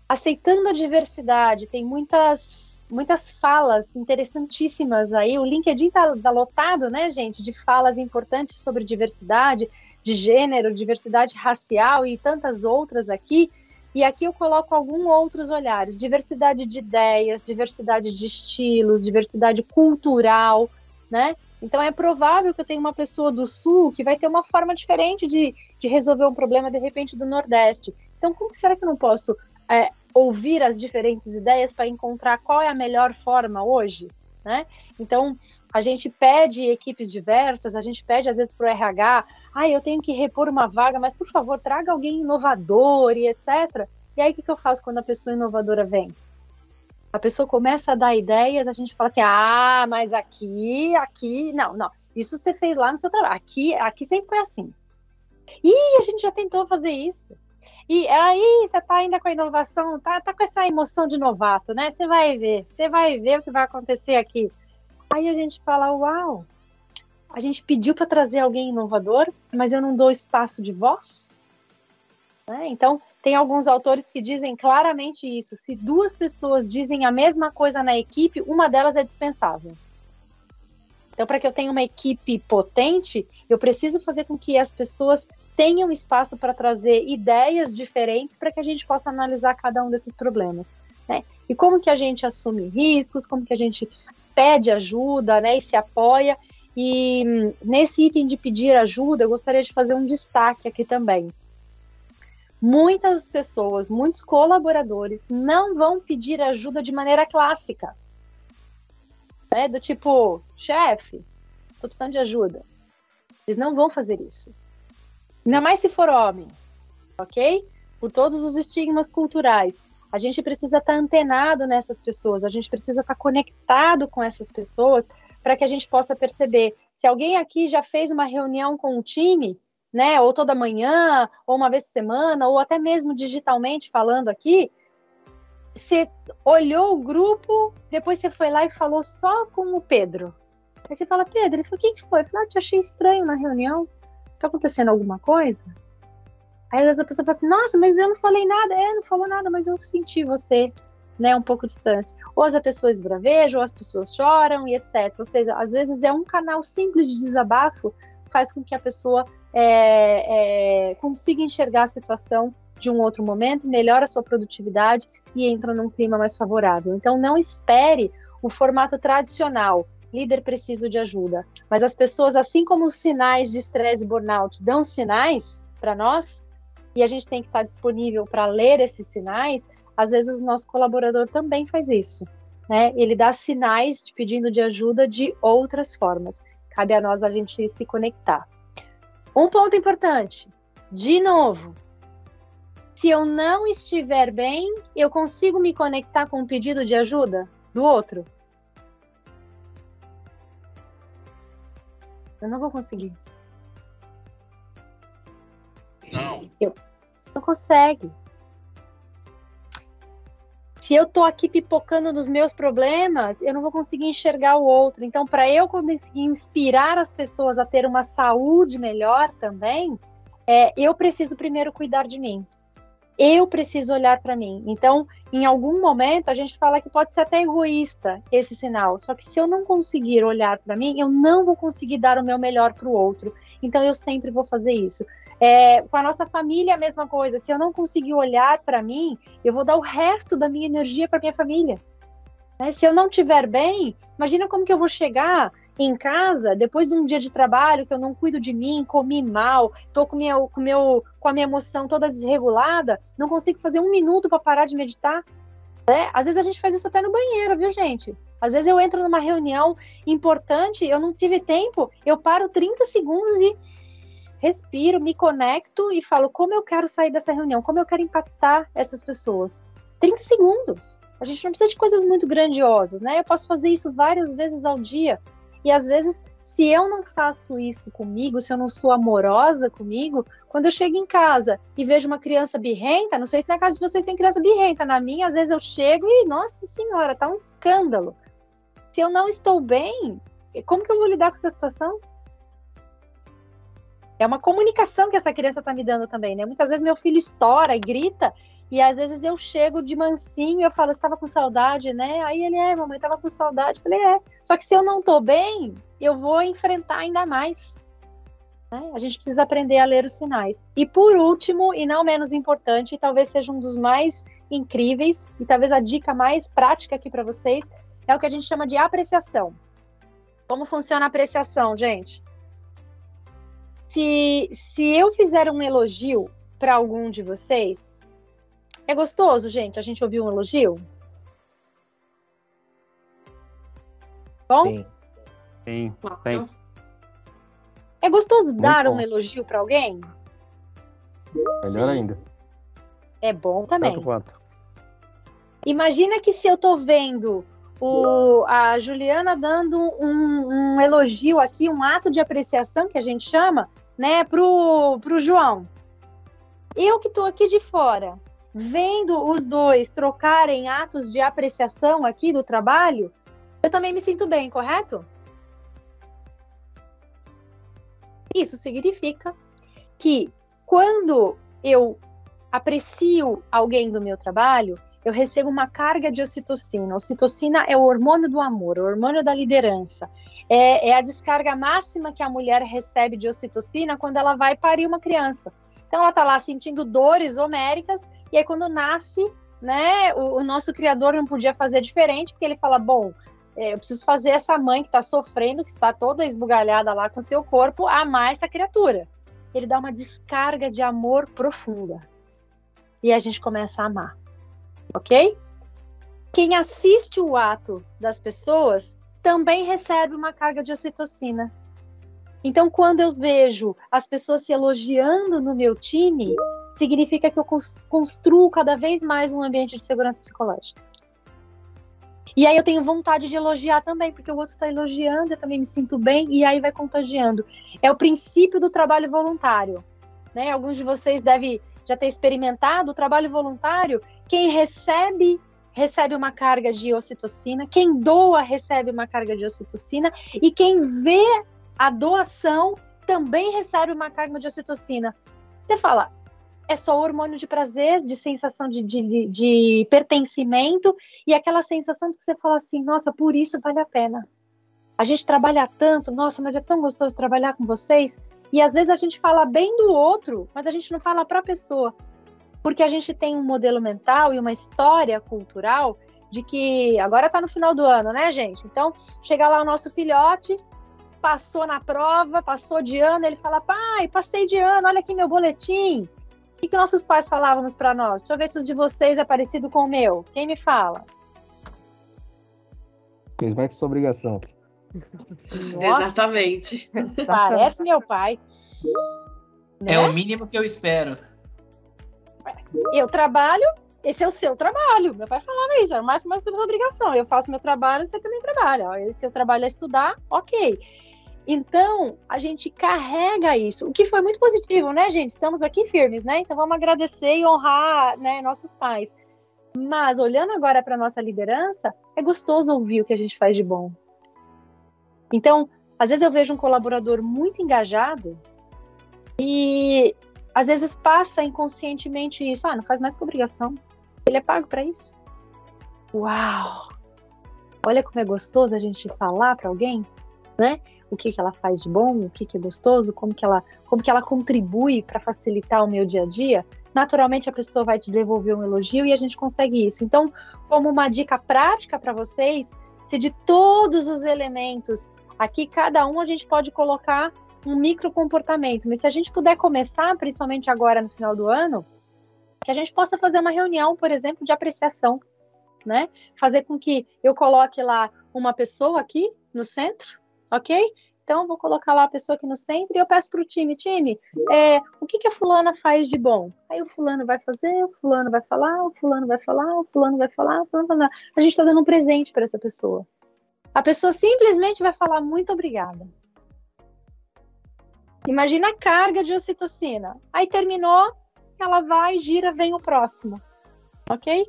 S3: Aceitando a diversidade, tem muitas muitas falas interessantíssimas aí. O LinkedIn tá, tá lotado, né, gente, de falas importantes sobre diversidade de gênero, diversidade racial e tantas outras aqui. E aqui eu coloco alguns outros olhares: diversidade de ideias, diversidade de estilos, diversidade cultural, né? Então é provável que eu tenha uma pessoa do sul que vai ter uma forma diferente de, de resolver um problema de repente do Nordeste. Então, como será que eu não posso é, ouvir as diferentes ideias para encontrar qual é a melhor forma hoje, né? Então, a gente pede equipes diversas, a gente pede às vezes para o RH, ah, eu tenho que repor uma vaga, mas por favor, traga alguém inovador e etc. E aí, o que, que eu faço quando a pessoa inovadora vem? A pessoa começa a dar ideias, a gente fala assim, ah, mas aqui, aqui, não, não, isso você fez lá no seu trabalho, aqui, aqui sempre foi assim. Ih, a gente já tentou fazer isso. E aí você tá ainda com a inovação, tá, tá com essa emoção de novato, né? Você vai ver, você vai ver o que vai acontecer aqui. Aí a gente fala, uau, a gente pediu para trazer alguém inovador, mas eu não dou espaço de voz? Né? Então, tem alguns autores que dizem claramente isso. Se duas pessoas dizem a mesma coisa na equipe, uma delas é dispensável. Então, para que eu tenha uma equipe potente, eu preciso fazer com que as pessoas tenham espaço para trazer ideias diferentes para que a gente possa analisar cada um desses problemas. Né? E como que a gente assume riscos, como que a gente pede ajuda né, e se apoia. E hum, nesse item de pedir ajuda, eu gostaria de fazer um destaque aqui também. Muitas pessoas, muitos colaboradores não vão pedir ajuda de maneira clássica. Né? Do tipo, chefe, estou precisando de ajuda. Eles não vão fazer isso. Ainda mais se for homem, ok? Por todos os estigmas culturais. A gente precisa estar tá antenado nessas pessoas, a gente precisa estar tá conectado com essas pessoas para que a gente possa perceber se alguém aqui já fez uma reunião com o time, né, ou toda manhã, ou uma vez por semana, ou até mesmo digitalmente falando aqui, você olhou o grupo, depois você foi lá e falou só com o Pedro. Aí você fala, Pedro, ele falou, o que, que foi? Eu falei, ah, te achei estranho na reunião. Tá acontecendo alguma coisa? Aí a pessoa fala assim, nossa, mas eu não falei nada. É, não falou nada, mas eu senti você, né, um pouco distante. Ou as pessoas esbravejam, ou as pessoas choram e etc. Ou seja, às vezes é um canal simples de desabafo faz com que a pessoa é, é, consiga enxergar a situação de um outro momento, melhora a sua produtividade e entra num clima mais favorável. Então, não espere o formato tradicional, líder preciso de ajuda. Mas as pessoas, assim como os sinais de estresse e burnout dão sinais para nós, e a gente tem que estar disponível para ler esses sinais, às vezes o nosso colaborador também faz isso. Né? Ele dá sinais de pedindo de ajuda de outras formas. Cabe a nós a gente se conectar. Um ponto importante, de novo, se eu não estiver bem, eu consigo me conectar com o um pedido de ajuda do outro? Eu não vou conseguir.
S8: Não.
S3: Eu não consegue. Se eu tô aqui pipocando nos meus problemas, eu não vou conseguir enxergar o outro. Então, para eu conseguir inspirar as pessoas a ter uma saúde melhor também, é, eu preciso primeiro cuidar de mim eu preciso olhar para mim. Então, em algum momento, a gente fala que pode ser até egoísta esse sinal. Só que se eu não conseguir olhar para mim, eu não vou conseguir dar o meu melhor para o outro. Então, eu sempre vou fazer isso. É, com a nossa família, a mesma coisa. Se eu não conseguir olhar para mim, eu vou dar o resto da minha energia para minha família. Né? Se eu não estiver bem, imagina como que eu vou chegar em casa, depois de um dia de trabalho que eu não cuido de mim, comi mal, tô com, minha, com, meu, com a minha emoção toda desregulada, não consigo fazer um minuto para parar de meditar. Né? Às vezes a gente faz isso até no banheiro, viu, gente? Às vezes eu entro numa reunião importante, eu não tive tempo, eu paro 30 segundos e respiro, me conecto e falo como eu quero sair dessa reunião, como eu quero impactar essas pessoas. 30 segundos. A gente não precisa de coisas muito grandiosas, né? Eu posso fazer isso várias vezes ao dia. E às vezes, se eu não faço isso comigo, se eu não sou amorosa comigo, quando eu chego em casa e vejo uma criança birrenta, não sei se na casa de vocês tem criança birrenta, na minha, às vezes eu chego e, nossa senhora, tá um escândalo. Se eu não estou bem, como que eu vou lidar com essa situação? É uma comunicação que essa criança está me dando também, né? Muitas vezes meu filho estoura e grita, e às vezes eu chego de mansinho e eu falo, estava com saudade, né? Aí ele é, mamãe estava com saudade. Eu falei, é. Só que se eu não tô bem, eu vou enfrentar ainda mais. Né? A gente precisa aprender a ler os sinais. E por último, e não menos importante, e talvez seja um dos mais incríveis, e talvez a dica mais prática aqui para vocês, é o que a gente chama de apreciação. Como funciona a apreciação, gente? Se, se eu fizer um elogio para algum de vocês, é gostoso, gente, a gente ouvir um elogio? Bom?
S10: Sim. Sim, sim.
S3: É gostoso Muito dar bom. um elogio para alguém?
S10: Melhor Sim. ainda.
S3: É bom também.
S10: Tanto quanto.
S3: Imagina que se eu tô vendo o, a Juliana dando um, um, elogio aqui, um ato de apreciação que a gente chama, né, pro, pro João. Eu que tô aqui de fora, vendo os dois trocarem atos de apreciação aqui do trabalho, eu também me sinto bem, correto? Isso significa que quando eu aprecio alguém do meu trabalho, eu recebo uma carga de ocitocina. Ocitocina é o hormônio do amor, o hormônio da liderança. É, é a descarga máxima que a mulher recebe de ocitocina quando ela vai parir uma criança. Então ela está lá sentindo dores homéricas e aí, quando nasce, né, o, o nosso criador não podia fazer diferente, porque ele fala: bom, é, eu preciso fazer essa mãe que está sofrendo, que está toda esbugalhada lá com seu corpo, amar essa criatura. Ele dá uma descarga de amor profunda. E a gente começa a amar. Ok? Quem assiste o ato das pessoas também recebe uma carga de ocitocina. Então, quando eu vejo as pessoas se elogiando no meu time, significa que eu construo cada vez mais um ambiente de segurança psicológica. E aí eu tenho vontade de elogiar também, porque o outro está elogiando, eu também me sinto bem, e aí vai contagiando. É o princípio do trabalho voluntário. Né? Alguns de vocês devem já ter experimentado o trabalho voluntário. Quem recebe recebe uma carga de ocitocina, quem doa recebe uma carga de ocitocina, e quem vê a doação também recebe uma carga de ocitocina. Você fala, é só hormônio de prazer, de sensação de, de, de pertencimento e aquela sensação de que você fala assim, nossa, por isso vale a pena. A gente trabalha tanto, nossa, mas é tão gostoso trabalhar com vocês. E às vezes a gente fala bem do outro, mas a gente não fala para a pessoa. Porque a gente tem um modelo mental e uma história cultural de que agora está no final do ano, né, gente? Então, chega lá o nosso filhote, passou na prova, passou de ano, ele fala: pai, passei de ano, olha aqui meu boletim. O que, que nossos pais falávamos para nós? Deixa eu ver se o de vocês é parecido com o meu. Quem me fala?
S10: Fez mais que sua obrigação.
S7: Nossa, Exatamente.
S3: Parece meu pai.
S11: Né? É o mínimo que eu espero.
S3: Eu trabalho, esse é o seu trabalho. Meu pai falava isso, é o máximo da sua obrigação. Eu faço meu trabalho, você também trabalha. Esse seu trabalho é estudar, ok. Então, a gente carrega isso, o que foi muito positivo, né, gente? Estamos aqui firmes, né? Então, vamos agradecer e honrar né, nossos pais. Mas, olhando agora para nossa liderança, é gostoso ouvir o que a gente faz de bom. Então, às vezes eu vejo um colaborador muito engajado e às vezes passa inconscientemente isso. Ah, não faz mais que obrigação. Ele é pago para isso. Uau! Olha como é gostoso a gente falar para alguém, né? o que, que ela faz de bom, o que, que é gostoso, como que ela, como que ela contribui para facilitar o meu dia a dia, naturalmente a pessoa vai te devolver um elogio e a gente consegue isso. Então, como uma dica prática para vocês, se de todos os elementos aqui, cada um a gente pode colocar um micro comportamento, mas se a gente puder começar, principalmente agora no final do ano, que a gente possa fazer uma reunião, por exemplo, de apreciação, né? Fazer com que eu coloque lá uma pessoa aqui no centro, ok? Então, vou colocar lá a pessoa aqui no centro e eu peço para o time, time, é, o que, que a fulana faz de bom? Aí o fulano vai fazer, o fulano vai falar, o fulano vai falar, o fulano vai falar, o fulano vai falar. A gente está dando um presente para essa pessoa. A pessoa simplesmente vai falar muito obrigada. Imagina a carga de ocitocina. Aí terminou, ela vai, gira, vem o próximo. Ok?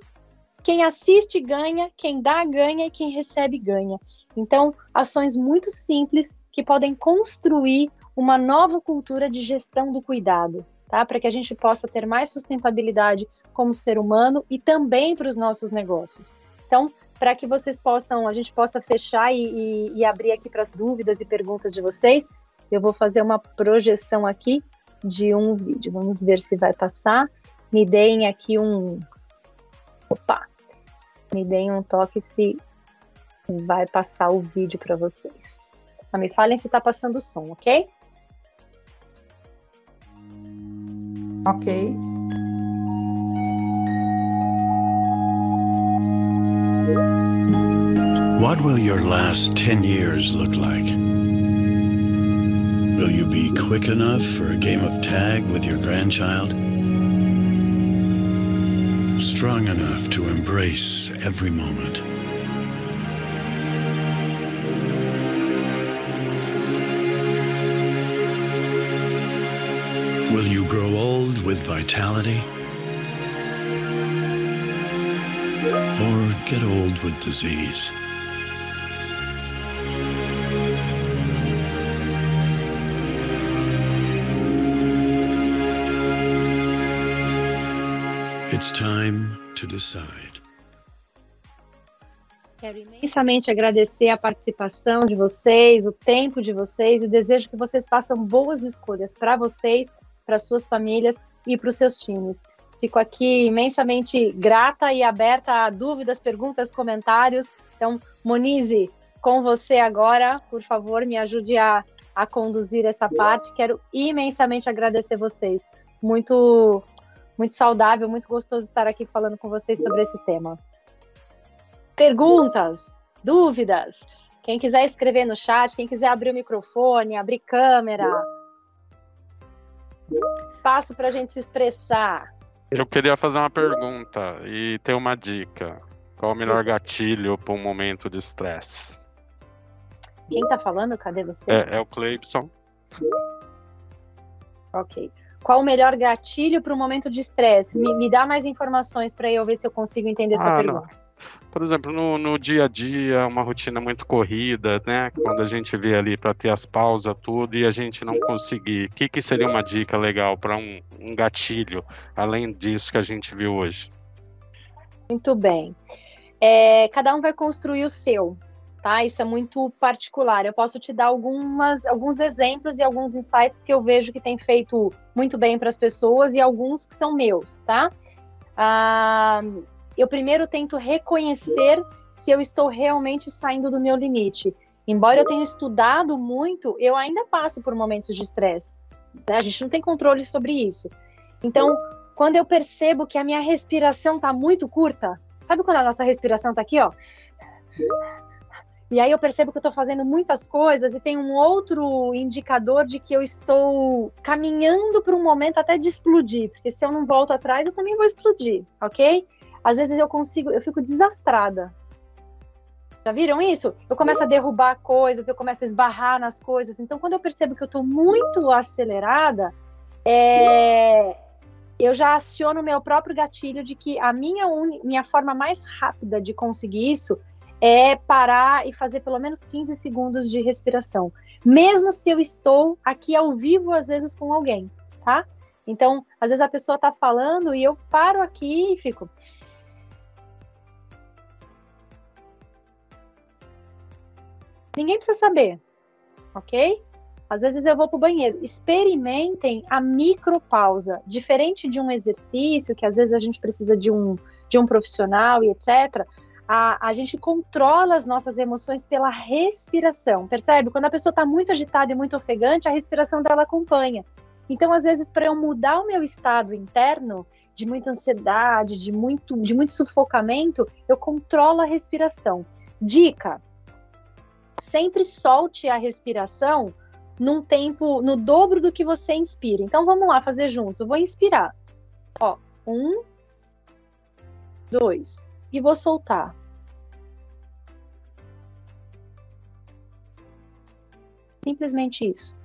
S3: Quem assiste ganha, quem dá ganha e quem recebe ganha. Então, ações muito simples que podem construir uma nova cultura de gestão do cuidado, tá? Para que a gente possa ter mais sustentabilidade como ser humano e também para os nossos negócios. Então, para que vocês possam, a gente possa fechar e, e, e abrir aqui para as dúvidas e perguntas de vocês, eu vou fazer uma projeção aqui de um vídeo. Vamos ver se vai passar. Me deem aqui um. Opa! Me deem um toque se vai passar o vídeo para vocês. Só me falem se está passando o som, ok?
S2: Ok.
S12: What will your last 10 years look like? Will you be quick enough for a game of tag with your grandchild? Strong enough to embrace every moment? Will you grow old with vitality? Or get old with disease? It's time to decide.
S3: Quero imensamente agradecer a participação de vocês, o tempo de vocês e desejo que vocês façam boas escolhas para vocês para suas famílias e para os seus times. Fico aqui imensamente grata e aberta a dúvidas, perguntas, comentários. Então, Monize, com você agora, por favor, me ajude a, a conduzir essa parte. Quero imensamente agradecer vocês. Muito, muito saudável, muito gostoso estar aqui falando com vocês sobre esse tema. Perguntas, dúvidas, Quem quiser escrever no chat, quem quiser abrir o microfone, abrir câmera. Passo para a gente se expressar.
S8: Eu queria fazer uma pergunta e ter uma dica. Qual o melhor gatilho para um momento de estresse?
S3: Quem está falando? Cadê você?
S8: É, é o Cleibson.
S3: Ok. Qual o melhor gatilho para um momento de estresse? Me, me, dá mais informações para eu ver se eu consigo entender sua ah, pergunta. Não.
S8: Por exemplo, no, no, dia a dia, uma rotina muito corrida, né? Quando a gente vê ali para ter as pausas, tudo, e a gente não conseguir. O que, que seria uma dica legal para um, um gatilho, além disso que a gente viu hoje?
S3: Muito bem. É, cada um vai construir o seu, tá? Isso é muito particular. Eu posso te dar algumas, alguns exemplos e alguns insights que eu vejo que tem feito muito bem para as pessoas e alguns que são meus, tá? Ah, eu primeiro tento reconhecer se eu estou realmente saindo do meu limite. Embora eu tenha estudado muito, eu ainda passo por momentos de estresse. Né? A gente não tem controle sobre isso. Então, quando eu percebo que a minha respiração está muito curta, sabe quando a nossa respiração está aqui, ó? E aí eu percebo que eu estou fazendo muitas coisas e tem um outro indicador de que eu estou caminhando para um momento até de explodir, porque se eu não volto atrás, eu também vou explodir, ok? Às vezes eu consigo, eu fico desastrada. Já viram isso? Eu começo a derrubar coisas, eu começo a esbarrar nas coisas. Então, quando eu percebo que eu estou muito acelerada, é, eu já aciono o meu próprio gatilho de que a minha, un... minha forma mais rápida de conseguir isso é parar e fazer pelo menos 15 segundos de respiração. Mesmo se eu estou aqui ao vivo, às vezes, com alguém, tá? Então, às vezes a pessoa está falando e eu paro aqui e fico. Ninguém precisa saber, ok? Às vezes eu vou para o banheiro. Experimentem a micropausa. Diferente de um exercício, que às vezes a gente precisa de um, de um profissional e etc., a, a gente controla as nossas emoções pela respiração. Percebe? Quando a pessoa está muito agitada e muito ofegante, a respiração dela acompanha. Então, às vezes, para eu mudar o meu estado interno, de muita ansiedade, de muito, de muito sufocamento, eu controlo a respiração. Dica: sempre solte a respiração num tempo, no dobro do que você inspira. Então vamos lá fazer juntos. Eu vou inspirar. Ó, um, dois. E vou soltar. Simplesmente isso.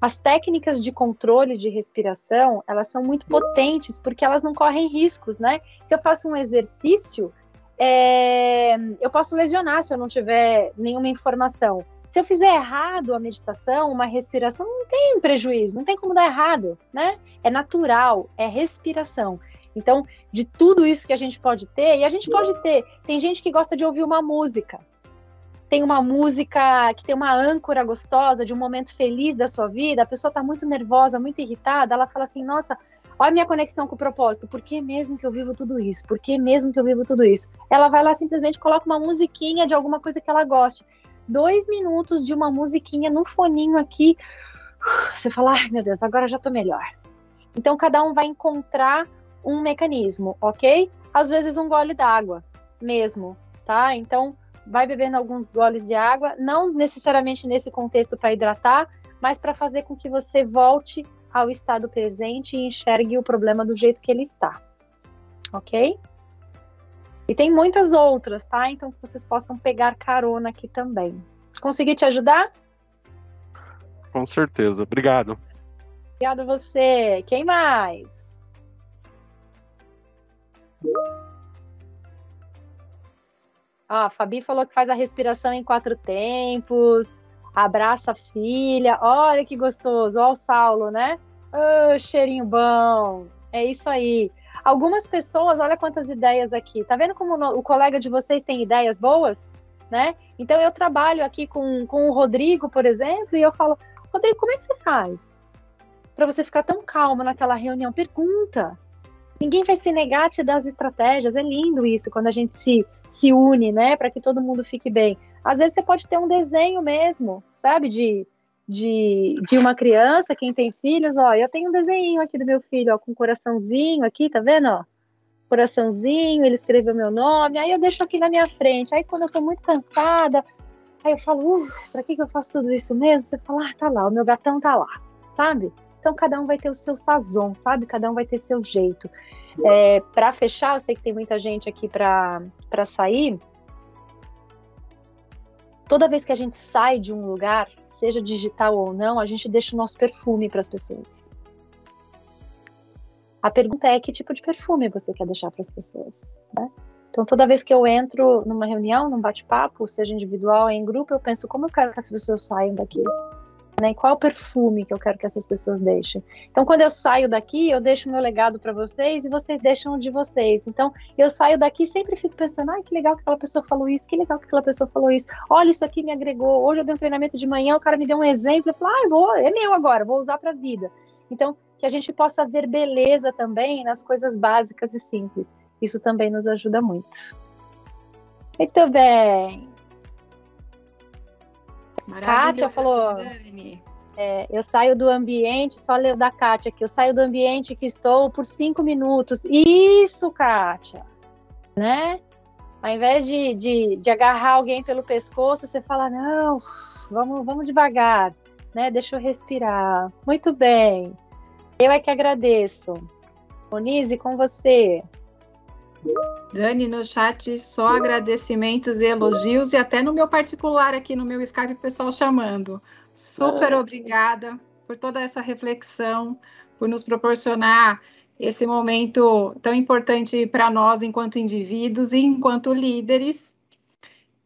S3: As técnicas de controle de respiração, elas são muito potentes porque elas não correm riscos, né? Se eu faço um exercício, é, eu posso lesionar se eu não tiver nenhuma informação. Se eu fizer errado a meditação, uma respiração, não tem prejuízo, não tem como dar errado, né? É natural, é respiração. Então, de tudo isso que a gente pode ter, e a gente pode ter, tem gente que gosta de ouvir uma música. Tem uma música que tem uma âncora gostosa de um momento feliz da sua vida, a pessoa está muito nervosa, muito irritada, ela fala assim: "Nossa, Olha a minha conexão com o propósito. Por que mesmo que eu vivo tudo isso? Por que mesmo que eu vivo tudo isso? Ela vai lá simplesmente coloca uma musiquinha de alguma coisa que ela goste. Dois minutos de uma musiquinha no foninho aqui. Você fala, ai meu Deus, agora já tô melhor. Então cada um vai encontrar um mecanismo, ok? Às vezes um gole d'água mesmo, tá? Então vai bebendo alguns goles de água, não necessariamente nesse contexto para hidratar, mas para fazer com que você volte ao estado presente e enxergue o problema do jeito que ele está. Ok? E tem muitas outras, tá? Então que vocês possam pegar carona aqui também. Consegui te ajudar?
S8: Com certeza. Obrigado.
S3: Obrigada a você. Quem mais? Ó, a Fabi falou que faz a respiração em quatro tempos abraça a filha, olha que gostoso, olha o Saulo, né? Oh, cheirinho bom, é isso aí. Algumas pessoas, olha quantas ideias aqui, tá vendo como o colega de vocês tem ideias boas? Né? Então eu trabalho aqui com, com o Rodrigo, por exemplo, e eu falo, Rodrigo, como é que você faz para você ficar tão calmo naquela reunião? Pergunta. Ninguém vai se negar a te dar as estratégias. É lindo isso quando a gente se, se une, né, para que todo mundo fique bem. Às vezes você pode ter um desenho mesmo, sabe? De, de, de uma criança, quem tem filhos, ó, eu tenho um desenho aqui do meu filho, ó, com um coraçãozinho aqui, tá vendo, ó? Coraçãozinho, ele escreveu meu nome, aí eu deixo aqui na minha frente. Aí quando eu tô muito cansada, Aí eu falo, uff, pra que, que eu faço tudo isso mesmo? Você fala, ah, tá lá, o meu gatão tá lá, sabe? Então cada um vai ter o seu sazon, sabe? Cada um vai ter seu jeito. É, para fechar, eu sei que tem muita gente aqui para sair. Toda vez que a gente sai de um lugar, seja digital ou não, a gente deixa o nosso perfume para as pessoas. A pergunta é que tipo de perfume você quer deixar para as pessoas, né? Então, toda vez que eu entro numa reunião, num bate-papo, seja individual ou em grupo, eu penso como eu quero que as pessoas saiam daqui. Né? E qual o perfume que eu quero que essas pessoas deixem. Então, quando eu saio daqui, eu deixo meu legado para vocês e vocês deixam de vocês. Então, eu saio daqui e sempre fico pensando: ai, que legal que aquela pessoa falou isso, que legal que aquela pessoa falou isso. Olha, isso aqui me agregou. Hoje eu dei um treinamento de manhã, o cara me deu um exemplo. Eu falei: ah, vou, é meu agora, vou usar para vida. Então, que a gente possa ver beleza também nas coisas básicas e simples. Isso também nos ajuda muito. Muito bem. Kátia falou. É, eu saio do ambiente, só leu da Kátia aqui, eu saio do ambiente que estou por cinco minutos. Isso, Kátia! Né? Ao invés de, de, de agarrar alguém pelo pescoço, você fala, não, vamos, vamos devagar, né? Deixa eu respirar. Muito bem. Eu é que agradeço. Monize, com você.
S2: Dani, no chat, só agradecimentos e elogios, e até no meu particular aqui no meu Skype, o pessoal chamando. Super ah. obrigada por toda essa reflexão, por nos proporcionar esse momento tão importante para nós enquanto indivíduos e enquanto líderes.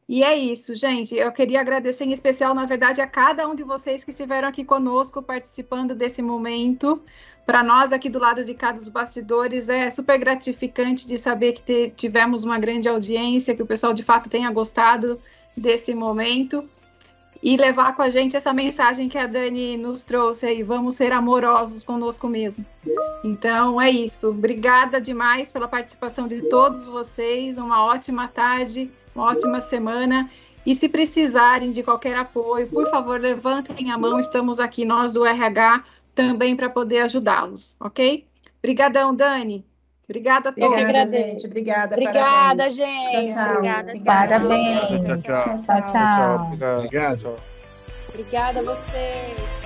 S2: E é isso, gente. Eu queria agradecer em especial, na verdade, a cada um de vocês que estiveram aqui conosco participando desse momento para nós aqui do lado de cá dos bastidores é super gratificante de saber que tivemos uma grande audiência, que o pessoal de fato tenha gostado desse momento e levar com a gente essa mensagem que a Dani nos trouxe aí, vamos ser amorosos conosco mesmo. Então é isso. Obrigada demais pela participação de todos vocês. Uma ótima tarde, uma ótima semana. E se precisarem de qualquer apoio, por favor, levantem a mão. Estamos aqui nós do RH também para poder ajudá-los, ok? Obrigadão, Dani. Obrigada a todos.
S3: Obrigada, gente. Obrigada. Obrigada, parabéns. gente. Tchau, tchau. Obrigada,
S6: parabéns.
S8: Tchau, tchau.
S6: Tchau, tchau.
S8: Obrigado.
S3: Obrigada a vocês.